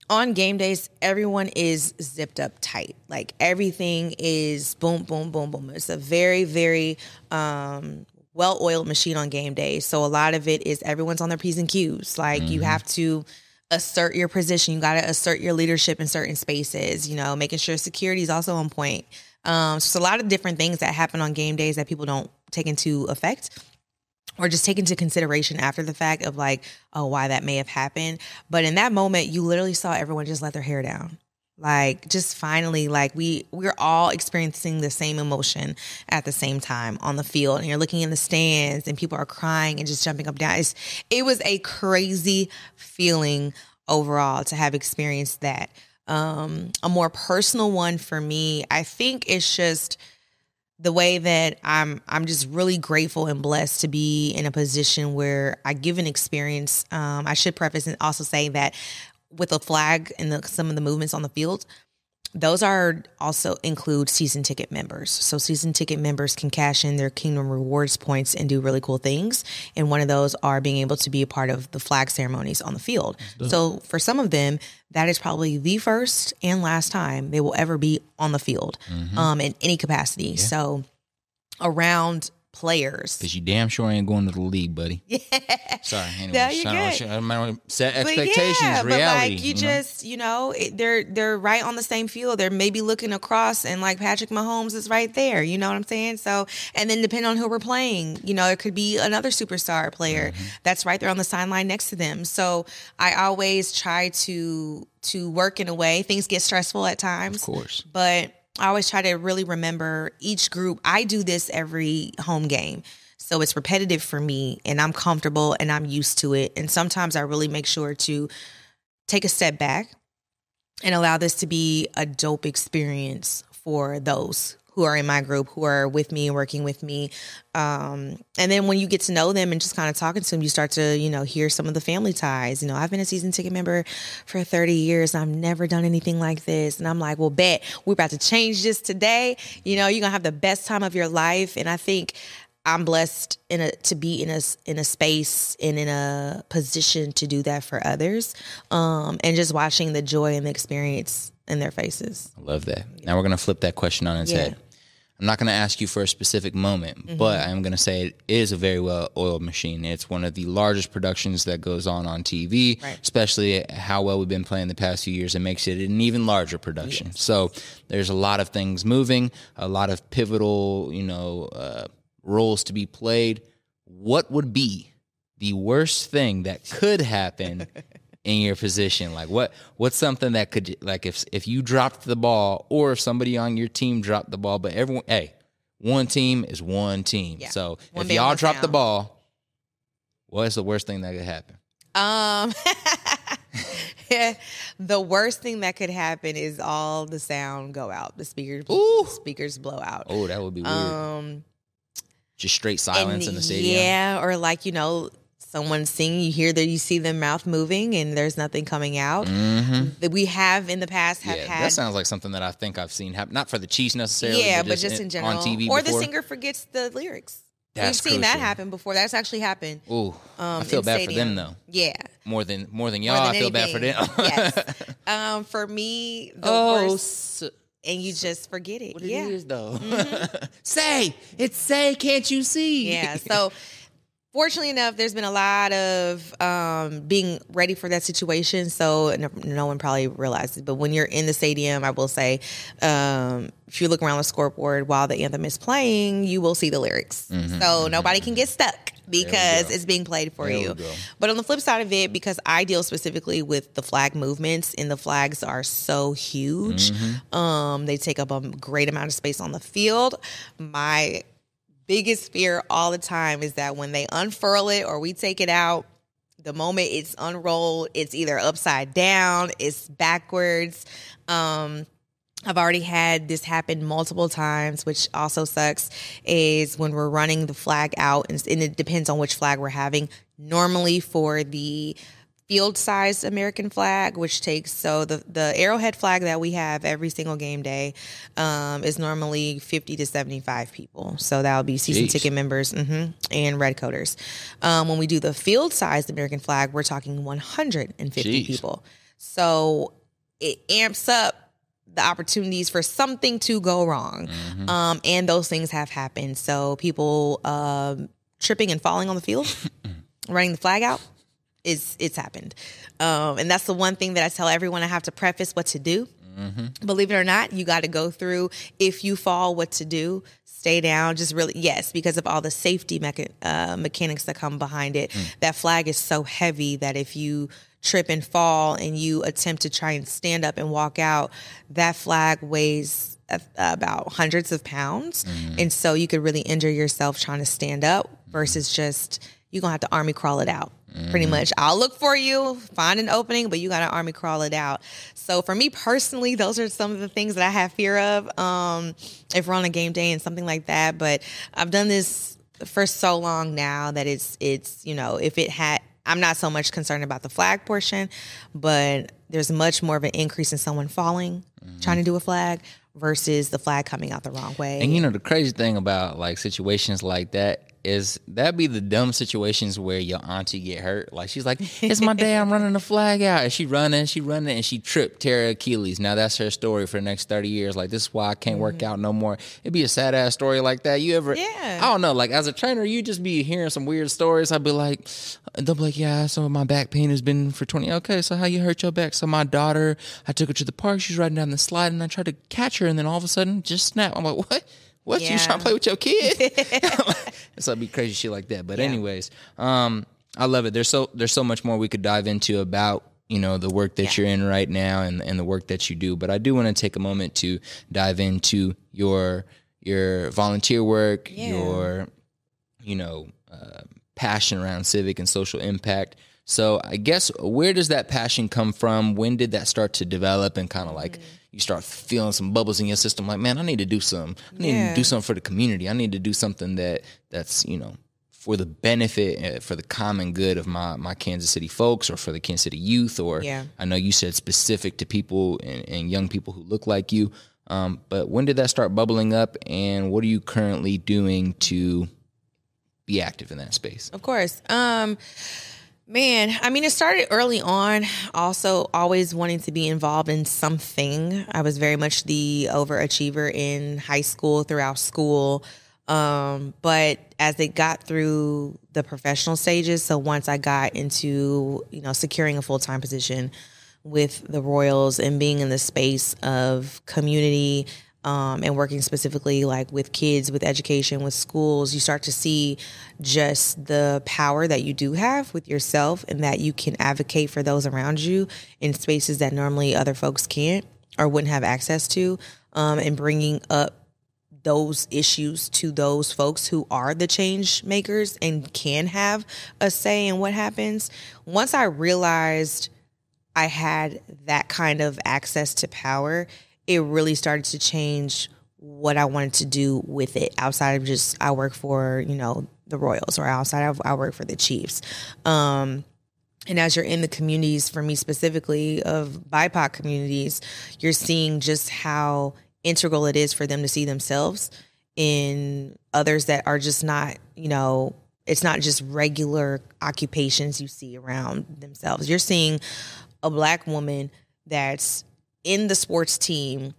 On game days, everyone is zipped up tight. Like everything is boom, boom, boom, boom. It's a very, very um, well oiled machine on game day. So a lot of it is everyone's on their P's and Q's. Like you have to assert your position. You got to assert your leadership in certain spaces, you know, making sure security is also on point. Um, so it's a lot of different things that happen on game days that people don't take into effect or just take into consideration after the fact of like, oh, why that may have happened. But in that moment, you literally saw everyone just let their hair down. Like just finally, like we we're all experiencing the same emotion at the same time on the field, and you're looking in the stands, and people are crying and just jumping up and down. It's, it was a crazy feeling overall to have experienced that. Um, a more personal one for me, I think it's just the way that I'm I'm just really grateful and blessed to be in a position where I give an experience. Um, I should preface and also say that with the flag and the, some of the movements on the field, those are also include season ticket members. So season ticket members can cash in their Kingdom Rewards points and do really cool things. And one of those are being able to be a part of the flag ceremonies on the field. So for some of them, that is probably the first and last time they will ever be on the field um, in any capacity. So around players. Because you damn sure ain't going to the league, buddy. Yeah. Sorry. Anyway, No, you're sorry, good. I don't wanna But expectations, yeah, reality. But like you, know? just, you know, it, they're they're right on the same field. They're maybe looking across, and like Patrick Mahomes is right there. You know what I'm saying? So, and then depending on who we're playing, you know, it could be another superstar player Mm-hmm. that's right there on the sideline next to them. So, I always try to to work in a way. Things get stressful at times, Of course. but I always try to really remember each group. I do this every home game. So it's repetitive for me and I'm comfortable and I'm used to it. And sometimes I really make sure to take a step back and allow this to be a dope experience for those who are in my group, who are with me and working with me. Um, and then when you get to know them and just kind of talking to them, you start to, you know, hear some of the family ties. You know, I've been a season ticket member for 30 years and I've never done anything like this. And I'm like, well, bet we're about to change this today. You know, you're gonna have the best time of your life. And I think I'm blessed in a to be in a in a space and in a position to do that for others, um, and just watching the joy and the experience in their faces. I love that. Now we're gonna flip that question on its Yeah. head. I'm not going to ask you for a specific moment, Mm-hmm. but I'm going to say it is a very well oiled machine. It's one of the largest productions that goes on on TV, Right. especially how well we've been playing the past few years. It makes it an even larger production. So there's a lot of things moving, a lot of pivotal, you know, uh, roles to be played. What would be the worst thing that could happen in your position? Like what what's something that could like if if you dropped the ball or if somebody on your team dropped the ball, but everyone hey, one team is one team. Yeah. So One if y'all drop the ball, what's the worst thing that could happen? Um, the worst thing that could happen is all the sound go out. The speakers, Ooh. speakers blow out. Oh, that would be weird. Um, Just straight silence and in the stadium. Yeah, or like you know, someone singing, you hear that you see their mouth moving, and there's nothing coming out. Mm-hmm. That we have in the past have Yeah, had. that sounds like something that I think I've seen happen. Not for the Chiefs necessarily, yeah, but just in general, on TV or before. the singer forgets the lyrics. That's We've seen that happen before. That's actually happened. Ooh, I Um, feel in bad for them though. Yeah, More than more than y'all, more than I feel bad for them. yes. Um, for me, the oh, worst, so- and you just forget it. what yeah, is though. say it's say, can't you see? Yeah. So fortunately enough, there's been a lot of um, being ready for that situation. So no, no one probably realizes. But when you're in the stadium, I will say, um, if you look around the scoreboard while the anthem is playing, you will see the lyrics. so nobody can get stuck because it's being played for Mm-hmm, There you. But on the flip side of it, because I deal specifically with the flag movements, and the flags are so huge, Mm-hmm. um, they take up a great amount of space on the field. My biggest fear all the time is that when they unfurl it or we take it out, the moment it's unrolled, it's either upside down, it's backwards. Um, I've already had this happen multiple times, which also sucks. Is when we're running the flag out, and, and it depends on which flag we're having. Normally, for the field size American flag, which takes so the the arrowhead flag that we have every single game day um, is normally fifty to seventy five people. So that would be season Jeez. ticket members hmm and Red Coaters. Um, when we do the field sized American flag, we're talking one hundred and fifty people. So it amps up the opportunities for something to go wrong. Mm-hmm. Um, and those things have happened. So people um, tripping and falling on the field, running the flag out, is it's happened. Um, and that's the one thing that I tell everyone I have to preface what to do. Believe it or not, you got to go through if you fall, what to do. Stay down, just really yes, because of all the safety mecha- uh, mechanics that come behind it. That flag is so heavy that if you trip and fall and you attempt to try and stand up and walk out, that flag weighs uh, about hundreds of pounds, and so you could really injure yourself trying to stand up versus just you're gonna have to army crawl it out. Pretty much, I'll look for you, find an opening, but you got to army crawl it out. So for me personally, those are some of the things that I have fear of. Um, if we're on a game day and something like that, but I've done this for so long now that it's it's you know if it had. I'm not so much concerned about the flag portion, but there's much more of an increase in someone falling trying to do a flag versus the flag coming out the wrong way. And you know the crazy thing about like situations like that is that be the dumb situations where your auntie get hurt. Like she's like, "It's my day. I'm running the flag out," and she running, she running, and she tripped, tear her Achilles. Now that's her story for the next thirty years. Like this is why I can't work mm-hmm. out no more. It'd be a sad ass story like that. You ever? Yeah. I don't know. Like as a trainer, you just be hearing some weird stories. I'd be like, they'll be like, "Yeah, so my back pain has been for twenty. Okay, so how you hurt your back? So my daughter, I took her to the park. She's riding down the slide, and I tried to catch her, and then all of a sudden, just snap. I'm like, what? What you trying to play with your kid? so it'd be crazy shit like that. But anyways, um, I love it. There's so there's so much more we could dive into about you know the work that you're in right now and and the work that you do. But I do want to take a moment to dive into your your volunteer work, Yeah. your you know uh, passion around civic and social impact. So I guess where does that passion come from? When did that start to develop and kind of like you start feeling some bubbles in your system? Like, man, I need to do something. I need Yeah. to do something for the community. I need to do something that that's you know for the benefit uh, for the common good of my my Kansas City folks or for the Kansas City youth. Or Yeah. I know you said specific to people and, and young people who look like you. Um, but when did that start bubbling up, and what are you currently doing to be active in that space? Of course. Um, Man, I mean, it started early on. Also, always wanting to be involved in something. I was very much the overachiever in high school, throughout school. Um, but as it got through the professional stages, so once I got into, you know, securing a full time position with the Royals and being in the space of community um, and working specifically like with kids, with education, with schools, you start to see just the power that you do have with yourself and that you can advocate for those around you in spaces that normally other folks can't or wouldn't have access to, um, and bringing up those issues to those folks who are the change makers and can have a say in what happens. Once I realized I had that kind of access to power, it really started to change what I wanted to do with it outside of just I work for, you know, the Royals or outside of I work for the Chiefs. Um, and as you're in the communities, for me specifically of BIPOC communities, you're seeing just how integral it is for them to see themselves in others that are just not, you know, it's not just regular occupations you see around themselves. You're seeing a black woman that's in the sports team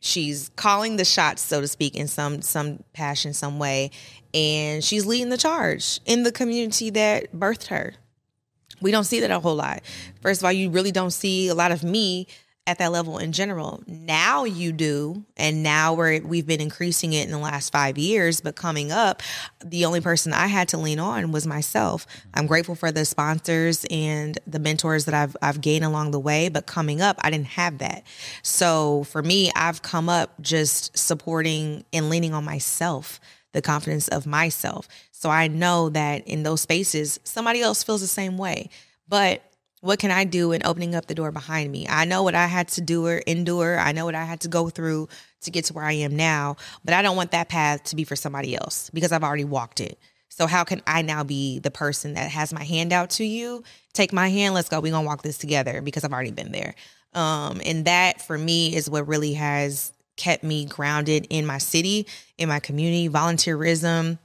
she's calling the shots so to speak in some some passion some way and she's leading the charge in the community that birthed her. We don't see that a whole lot. First of all you really don't see a lot of me at that level in general. Now you do, and now we're we've been increasing it in the last five years. But coming up, the only person I had to lean on was myself. I'm grateful for the sponsors and the mentors that I've I've gained along the way. But coming up, I didn't have that. So for me, I've come up just supporting and leaning on myself, the confidence of myself. So I know that in those spaces, somebody else feels the same way. But what can I do in opening up the door behind me? I know what I had to do or endure. I know what I had to go through to get to where I am now, but I don't want that path to be for somebody else because I've already walked it. So how can I now be the person that has my hand out to you? Take my hand, let's go. We're gonna walk this together because I've already been there. Um, and that for me is what really has kept me grounded in my city, in my community, volunteerism,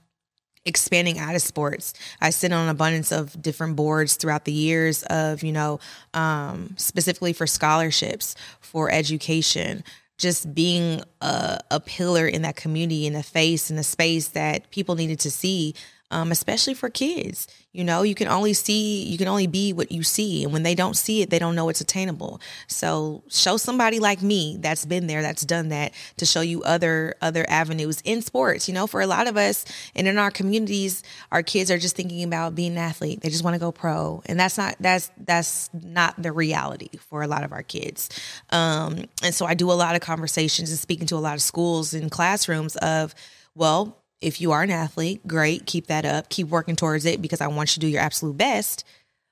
expanding out of sports. I sit on an abundance of different boards throughout the years of, you know, um, specifically for scholarships, for education, just being a, a pillar in that community, in a face, in a space that people needed to see um, especially for kids. You know, you can only see, you can only be what you see. And when they don't see it, they don't know it's attainable. So show somebody like me that's been there, that's done that to show you other, other avenues in sports. You know, for a lot of us and in our communities, our kids are just thinking about being an athlete. They just want to go pro. And that's not, that's, that's not the reality for a lot of our kids. Um, and so I do a lot of conversations and speaking to a lot of schools and classrooms of, well, if you are an athlete, great, keep that up, keep working towards it because I want you to do your absolute best.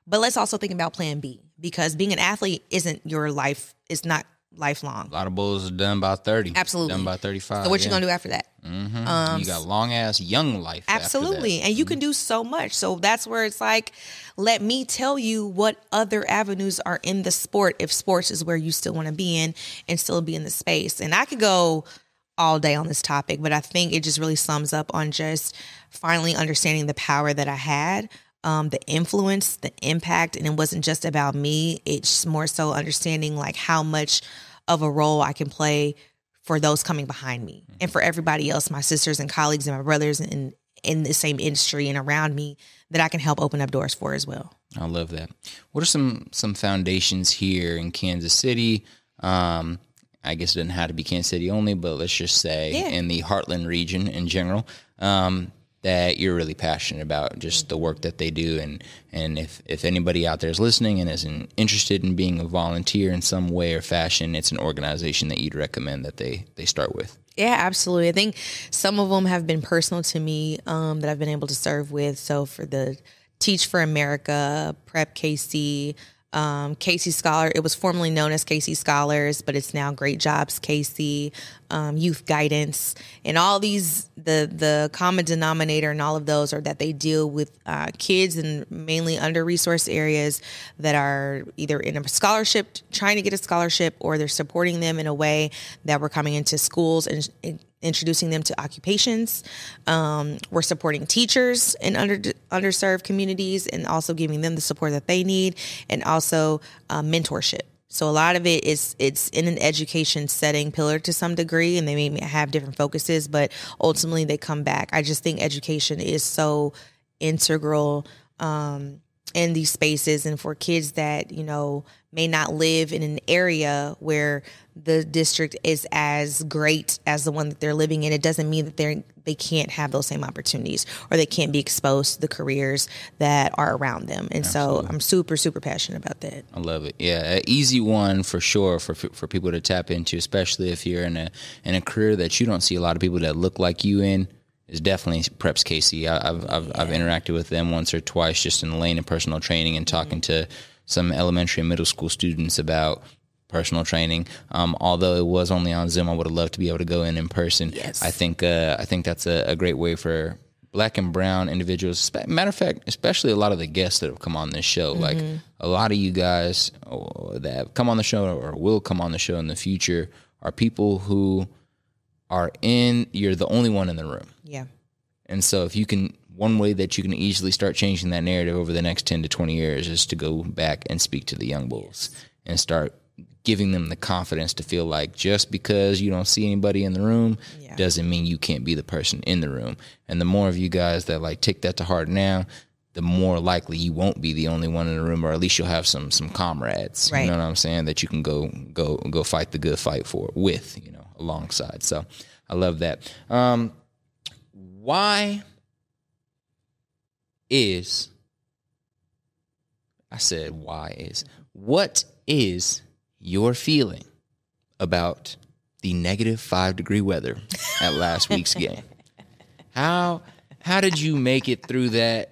But let's also think about plan B because being an athlete isn't your life, it's not lifelong. A lot of bulls are done by 30. Absolutely. Done by 35. So what yeah. you going to do after that? Mm-hmm. Um, you got long ass young life. Absolutely. And you mm-hmm. can do so much. So that's where it's like, let me tell you what other avenues are in the sport if sports is where you still want to be in and still be in the space. And I could go all day on this topic, but I think it just really sums up on just finally understanding the power that I had, um, the influence, the impact, and it wasn't just about me. It's more so understanding like how much of a role I can play for those coming behind me and for everybody else, my sisters and colleagues and my brothers in in the same industry and around me that I can help open up doors for as well. I love that. What are some some foundations here in Kansas City? Um, I guess it doesn't have to be Kansas City only, but let's just say yeah. in the Heartland region in general, um, that you're really passionate about just the work that they do. And, and if, if anybody out there is listening and is interested in being a volunteer in some way or fashion, it's an organization that you'd recommend that they, they start with. Yeah, absolutely. I think some of them have been personal to me um, that I've been able to serve with. So for the Teach for America, Prep KC, um, KC Scholar. It was formerly known as KC Scholars, but it's now Great Jobs KC, um, Youth Guidance, and all these. The the common denominator in all of those are that they deal with uh, kids in mainly under resourced areas that are either in a scholarship, trying to get a scholarship, or they're supporting them in a way that we're coming into schools and introducing them to occupations. Um, we're supporting teachers in under underserved communities and also giving them the support that they need, and also uh, mentorship. So a lot of it is it's in an education setting pillar to some degree, and they may have different focuses, but ultimately they come back. I just think education is so integral um, in these spaces, and for kids that you know may not live in an area where the district is as great as the one that they're living in, it doesn't mean that they're they can't have those same opportunities or they can't be exposed to the careers that are around them. And Absolutely. so I'm super super passionate about that. I love it. Yeah, an easy one for sure for for people to tap into, especially if you're in a in a career that you don't see a lot of people that look like you in is definitely Preps KC. I, have I've, yeah. I've interacted with them once or twice just in the lane of personal training and talking mm-hmm. to some elementary and middle school students about personal training. Um, although it was only on Zoom, I would have loved to be able to go in in person. Yes. I think uh, I think that's a, a, great way for black and brown individuals. Matter of fact, especially a lot of the guests that have come on this show. Mm-hmm. Like a lot of you guys uh, that have come on the show or will come on the show in the future are people who are in. You're the only one in the room. Yeah. And so if you can one way that you can easily start changing that narrative over the next 10 to 20 years is to go back and speak to the young bulls and start giving them the confidence to feel like just because you don't see anybody in the room yeah. doesn't mean you can't be the person in the room. And the more of you guys that like take that to heart now, the more likely you won't be the only one in the room, or at least you'll have some some comrades. Right. You know what I'm saying? That you can go go go fight the good fight for with, you know, alongside. So I love that. Um, why is I said why is what is your feeling about the negative five degree weather at last week's game. How how did you make it through that?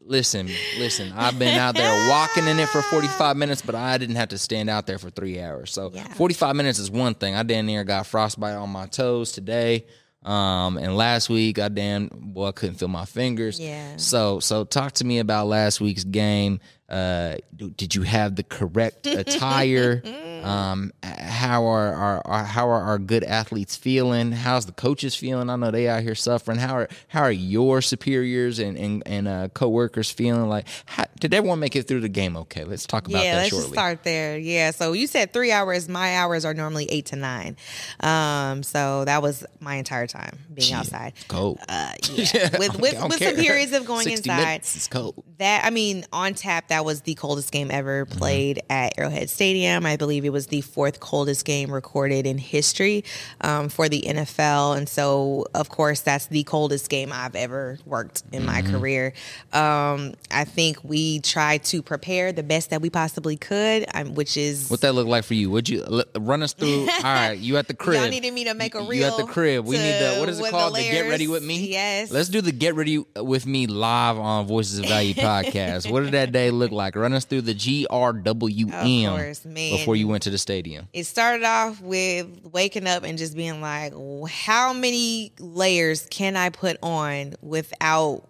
Listen, listen, I've been out there walking in it for 45 minutes, but I didn't have to stand out there for three hours. So yeah. 45 minutes is one thing. I damn near got frostbite on my toes today. Um, and last week I damn boy I couldn't feel my fingers. Yeah. So so talk to me about last week's game. Uh, did you have the correct attire? Um, how are, are, how are our good athletes feeling? How's the coaches feeling? I know they out here suffering. How are how are your superiors and and, and uh, coworkers feeling? Like, how, did everyone make it through the game? Okay, let's talk about yeah, that let's shortly. start there. Yeah, so you said three hours. My hours are normally eight to nine. Um, so that was my entire time being yeah, outside. Cold. Uh, yeah, with with, with some periods of going inside. Minutes, it's cold. That I mean, on tap, that was the coldest game ever mm-hmm. played mm-hmm. at Arrowhead Stadium. I believe it was the fourth coldest game recorded in history um, for the NFL. And so, of course, that's the coldest game I've ever worked in mm-hmm. my career. Um, I think we tried to prepare the best that we possibly could, um, which is. What that look like for you? Would you run us through? all right, you at the crib. Y'all needed me to make a reel. You at the crib. We need the, what is it called? The, the Get Ready With Me? Yes. Let's do the Get Ready With Me live on Voices of Value podcast. what did that day look like? Run us through the GRWM before you went to the stadium. It started off with waking up and just being like, how many layers can I put on without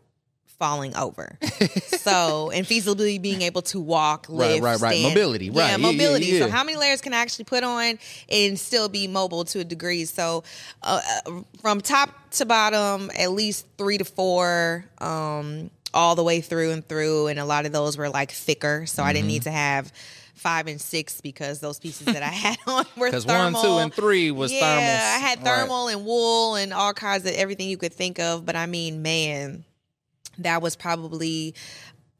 falling over. so, and feasibly being able to walk, live, right, right, right. Stand. Mobility, right. Yeah, mobility. Yeah, yeah, yeah. So, how many layers can I actually put on and still be mobile to a degree? So, uh, uh from top to bottom, at least three to four. Um, all the way through and through, and a lot of those were like thicker, so mm-hmm. I didn't need mm-hmm. to have five and six because those pieces that I had on were thermal because one, two, and three was thermal. yeah. I had thermal right. and wool and all kinds of everything you could think of. But I mean, man, that was probably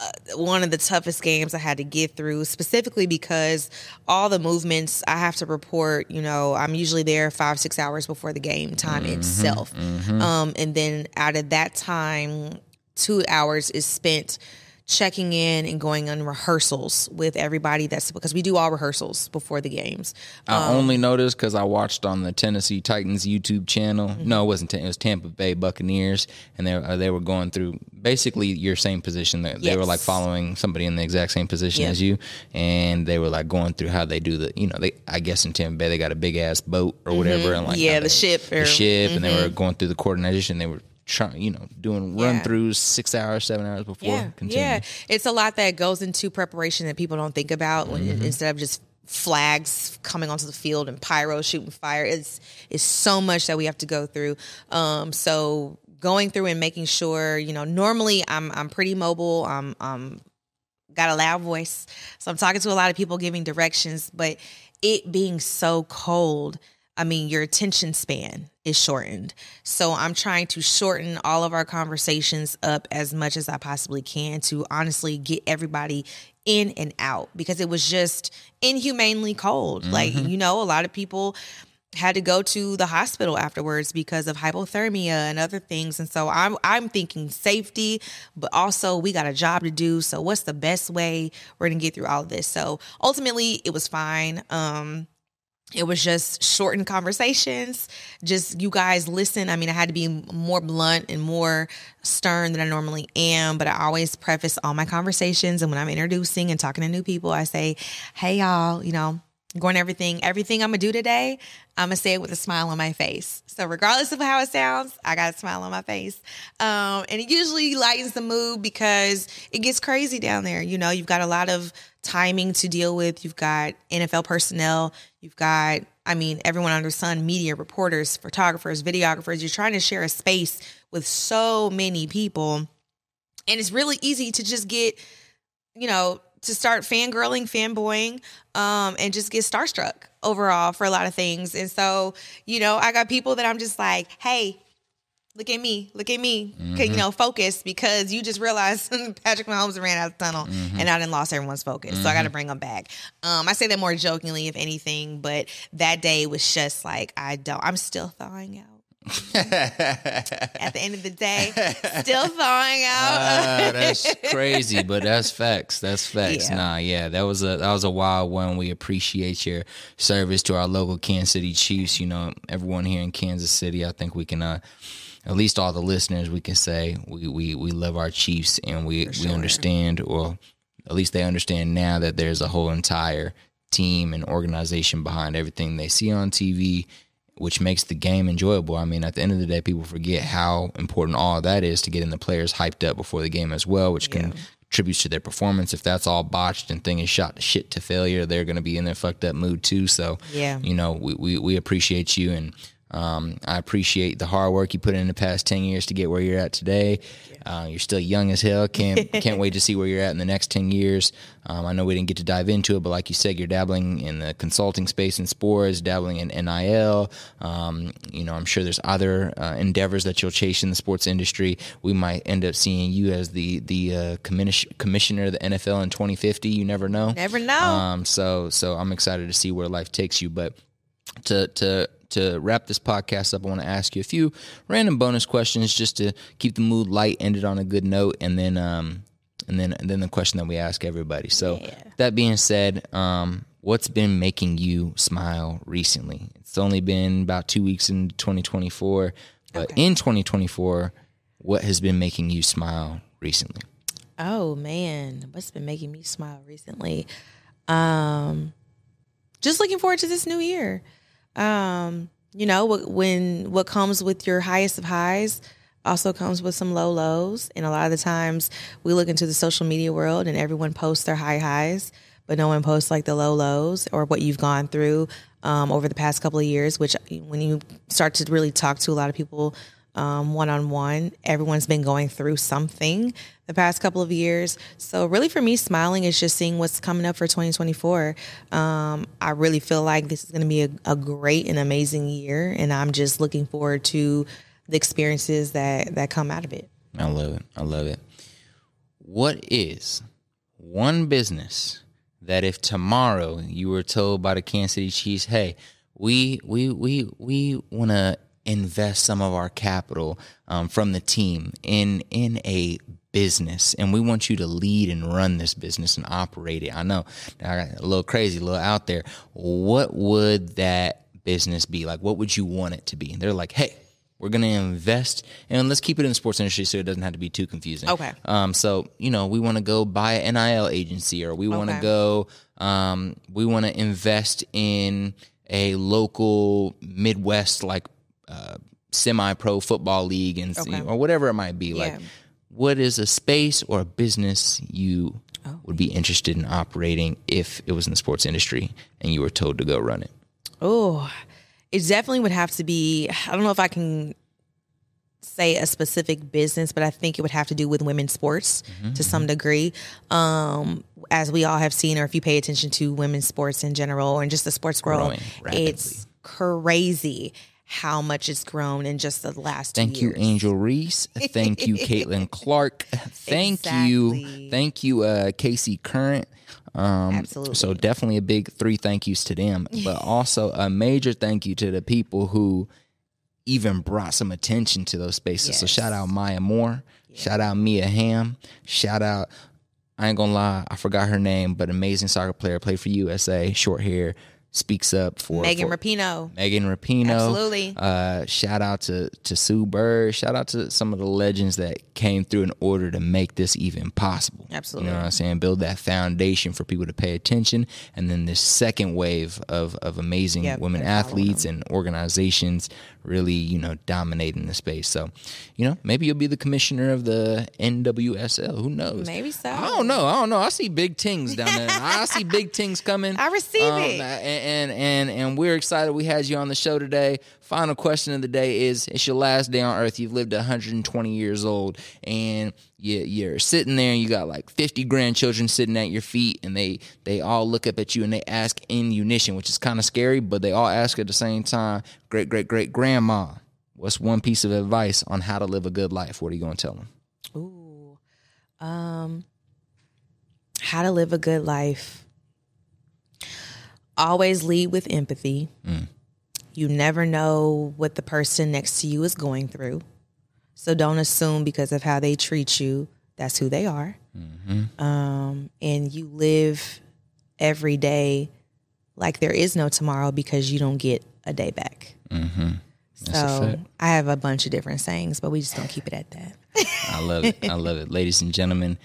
uh, one of the toughest games I had to get through, specifically because all the movements I have to report. You know, I'm usually there five, six hours before the game time mm-hmm, itself, mm-hmm. Um, and then out of that time, two hours is spent checking in and going on rehearsals with everybody that's because we do all rehearsals before the games. I um, only noticed because I watched on the Tennessee Titans YouTube channel. Mm-hmm. No, it wasn't. It was Tampa Bay Buccaneers, and they uh, they were going through basically your same position. They, yes. they were like following somebody in the exact same position as you, and they were like going through how they do the. You know, they I guess in Tampa Bay they got a big ass boat or whatever, mm-hmm. and like yeah, the ship, the ship, mm-hmm. and they were mm-hmm. going through the coordination. They were trying, you know, doing run throughs six hours, seven hours before yeah. continuing. Yeah, it's a lot that goes into preparation that people don't think about when, mm-hmm. instead of just flags coming onto the field and pyro shooting fire. It's it's so much that we have to go through. Um, so going through and making sure, you know, normally I'm I'm pretty mobile. I'm um got a loud voice. So I'm talking to a lot of people giving directions, but it being so cold, I mean, your attention span is shortened. So I'm trying to shorten all of our conversations up as much as I possibly can to honestly get everybody in and out because it was just inhumanely cold. Mm-hmm. Like, you know, a lot of people had to go to the hospital afterwards because of hypothermia and other things. And so I'm I'm thinking safety, but also we got a job to do. So what's the best way we're gonna get through all of this? So ultimately it was fine. Um it was just shortened conversations. Just you guys listen. I mean i had to be more blunt and more stern than i normally am but i always preface all my conversations. And when i'm introducing and talking to new people i say hey y'all you know going everything everything i'm gonna do today i'm gonna say it with a smile on my face. So regardless of how it sounds i got a smile on my face. Um, and it usually lightens the mood because it gets crazy down there. You know you've got a lot of timing to deal with. You've got nfl personnel. You've got i mean everyone under sun media reporters photographers videographers. You're trying to share a space with so many people. And it's really easy to just get you know to start fangirling, fanboying, um, and just get starstruck overall for a lot of things. And so, you know, I got people that I'm just like, hey, look at me, look at me, mm-hmm. you know, focus because you just realized Patrick Mahomes ran out of the tunnel mm-hmm. and I didn't lost everyone's focus. Mm-hmm. So I got to bring them back. Um, I say that more jokingly, if anything, but that day was just like, I don't, I'm still thawing out. At the end of the day, still thawing out. uh, that's crazy, but that's facts. That's facts. Yeah. Nah, yeah, that was a that was a wild one. We appreciate your service to our local Kansas City Chiefs. You know, everyone here in Kansas City. I think we can. Uh, at least all the listeners, we can say we we, we love our Chiefs and we sure. we understand, or at least they understand now that there's a whole entire team and organization behind everything they see on TV which makes the game enjoyable. I mean, at the end of the day, people forget how important all that is to getting the players hyped up before the game as well, which can yeah. contributes to their performance. If that's all botched and thing is shot to shit to failure, they're going to be in their fucked up mood too. So, yeah, you know, we, we, we appreciate you and um, I appreciate the hard work you put in the past ten years to get where you're at today. Uh, you're still young as hell. Can't can't wait to see where you're at in the next ten years. Um, I know we didn't get to dive into it, but like you said, you're dabbling in the consulting space in sports, dabbling in NIL. Um, you know, I'm sure there's other uh, endeavors that you'll chase in the sports industry. We might end up seeing you as the the uh, commissioner of the NFL in 2050. You never know. Never know. Um, so so I'm excited to see where life takes you, but to to to wrap this podcast up, I want to ask you a few random bonus questions just to keep the mood light, end it on a good note, and then um, and then and then the question that we ask everybody. So yeah. that being said, um, what's been making you smile recently? It's only been about two weeks in 2024, but okay. in 2024, what has been making you smile recently? Oh man, what's been making me smile recently? Um, just looking forward to this new year. Um, you know, when what comes with your highest of highs also comes with some low lows. And a lot of the times we look into the social media world and everyone posts their high highs, but no one posts like the low lows or what you've gone through um, over the past couple of years, which when you start to really talk to a lot of people one on one. Everyone's been going through something the past couple of years. So, really, for me, smiling is just seeing what's coming up for 2024. Um, I really feel like this is going to be a, a, great and amazing year, and I'm just looking forward to the experiences that that come out of it. I love it. I love it. What is one business that if tomorrow you were told by the Kansas City Chiefs, "Hey, we we we we want to invest some of our capital um, from the team in in a business. And we want you to lead and run this business and operate it. I know a little crazy a little out there. What would that business be like? What would you want it to be? And they're like hey we're going to invest and let's keep it in the sports industry so it doesn't have to be too confusing. Okay. Um, so you know we want to go buy an nil agency or we want to okay. go um, we want to invest in a local midwest like uh, semi-pro football league and okay. or whatever it might be. Yeah. Like, what is a space or a business you would be interested in operating if it was in the sports industry and you were told to go run it? Oh, it definitely would have to be. I don't know if I can say a specific business, but I think it would have to do with women's sports Mm-hmm, to some degree. Um, as we all have seen, or if you pay attention to women's sports in general and just the sports world, Growing rapidly. it's crazy how much it's grown in just the last two Thank you. Angel Reese. Thank you, Caitlin Clark. Thank you, thank you, uh, KC Current. Um, Absolutely. So definitely a big three thank yous to them, but also a major thank you to the people who even brought some attention to those spaces. So shout out Maya Moore, shout out Mia Hamm, shout out. I ain't gonna lie, I forgot her name, but amazing soccer player, played for USA, short hair, speaks up for Megan for- Rapinoe. Megan Rapinoe. Absolutely. Uh, shout out to to Sue Bird. Shout out to some of the legends that came through in order to make this even possible. Absolutely. You know what I'm saying? Build that foundation for people to pay attention. And then this second wave of, of amazing Yep, women athletes and organizations really, you know, dominating the space. So, you know, maybe you'll be the commissioner of the NWSL. Who knows? Maybe so. I don't know. I don't know. I see big things down there. I see big things coming. I receive it. And, and and and we're excited we had you on the show today. Final question of the day is: It's your last day on Earth. You've lived 120 years old, and you, you're sitting there, and you got like 50 grandchildren sitting at your feet, and they they all look up at you and they ask in unison, which is kind of scary, but they all ask at the same time. Great great great grandma, what's one piece of advice on how to live a good life? What are you going to tell them? Ooh. Um how to live a good life. Always lead with empathy. You never know what the person next to you is going through. So don't assume because of how they treat you, that's who they are. Um, and you live every day like there is no tomorrow because you don't get a day back. Mm-hmm. So. I have a bunch of different sayings, but we just don't keep it at that. I love it. I love it. Ladies and gentlemen,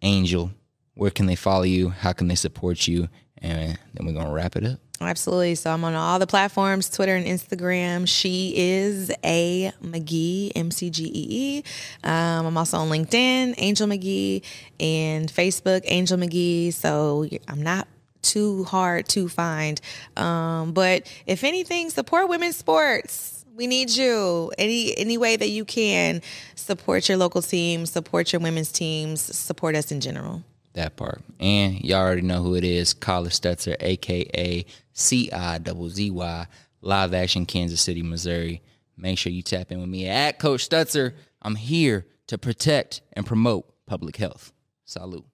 Angel, where can they follow you? How can they support you? And then we're to wrap it up. Absolutely. So I'm on all the platforms, Twitter and Instagram. She is a McGee, M C G E E. Um, I'm also on LinkedIn, Angel McGee, and Facebook, Angel McGee. So I'm not too hard to find. Um, but if anything, support women's sports. We need you. Any any way that you can support your local team, support your women's teams, support us in general. That part. And y'all already know who it is. Collis Stutzer, aka C I double Z Y, live action Kansas City, Missouri. Make sure you tap in with me at Coach Stutzer. I'm here to protect and promote public health. Salute.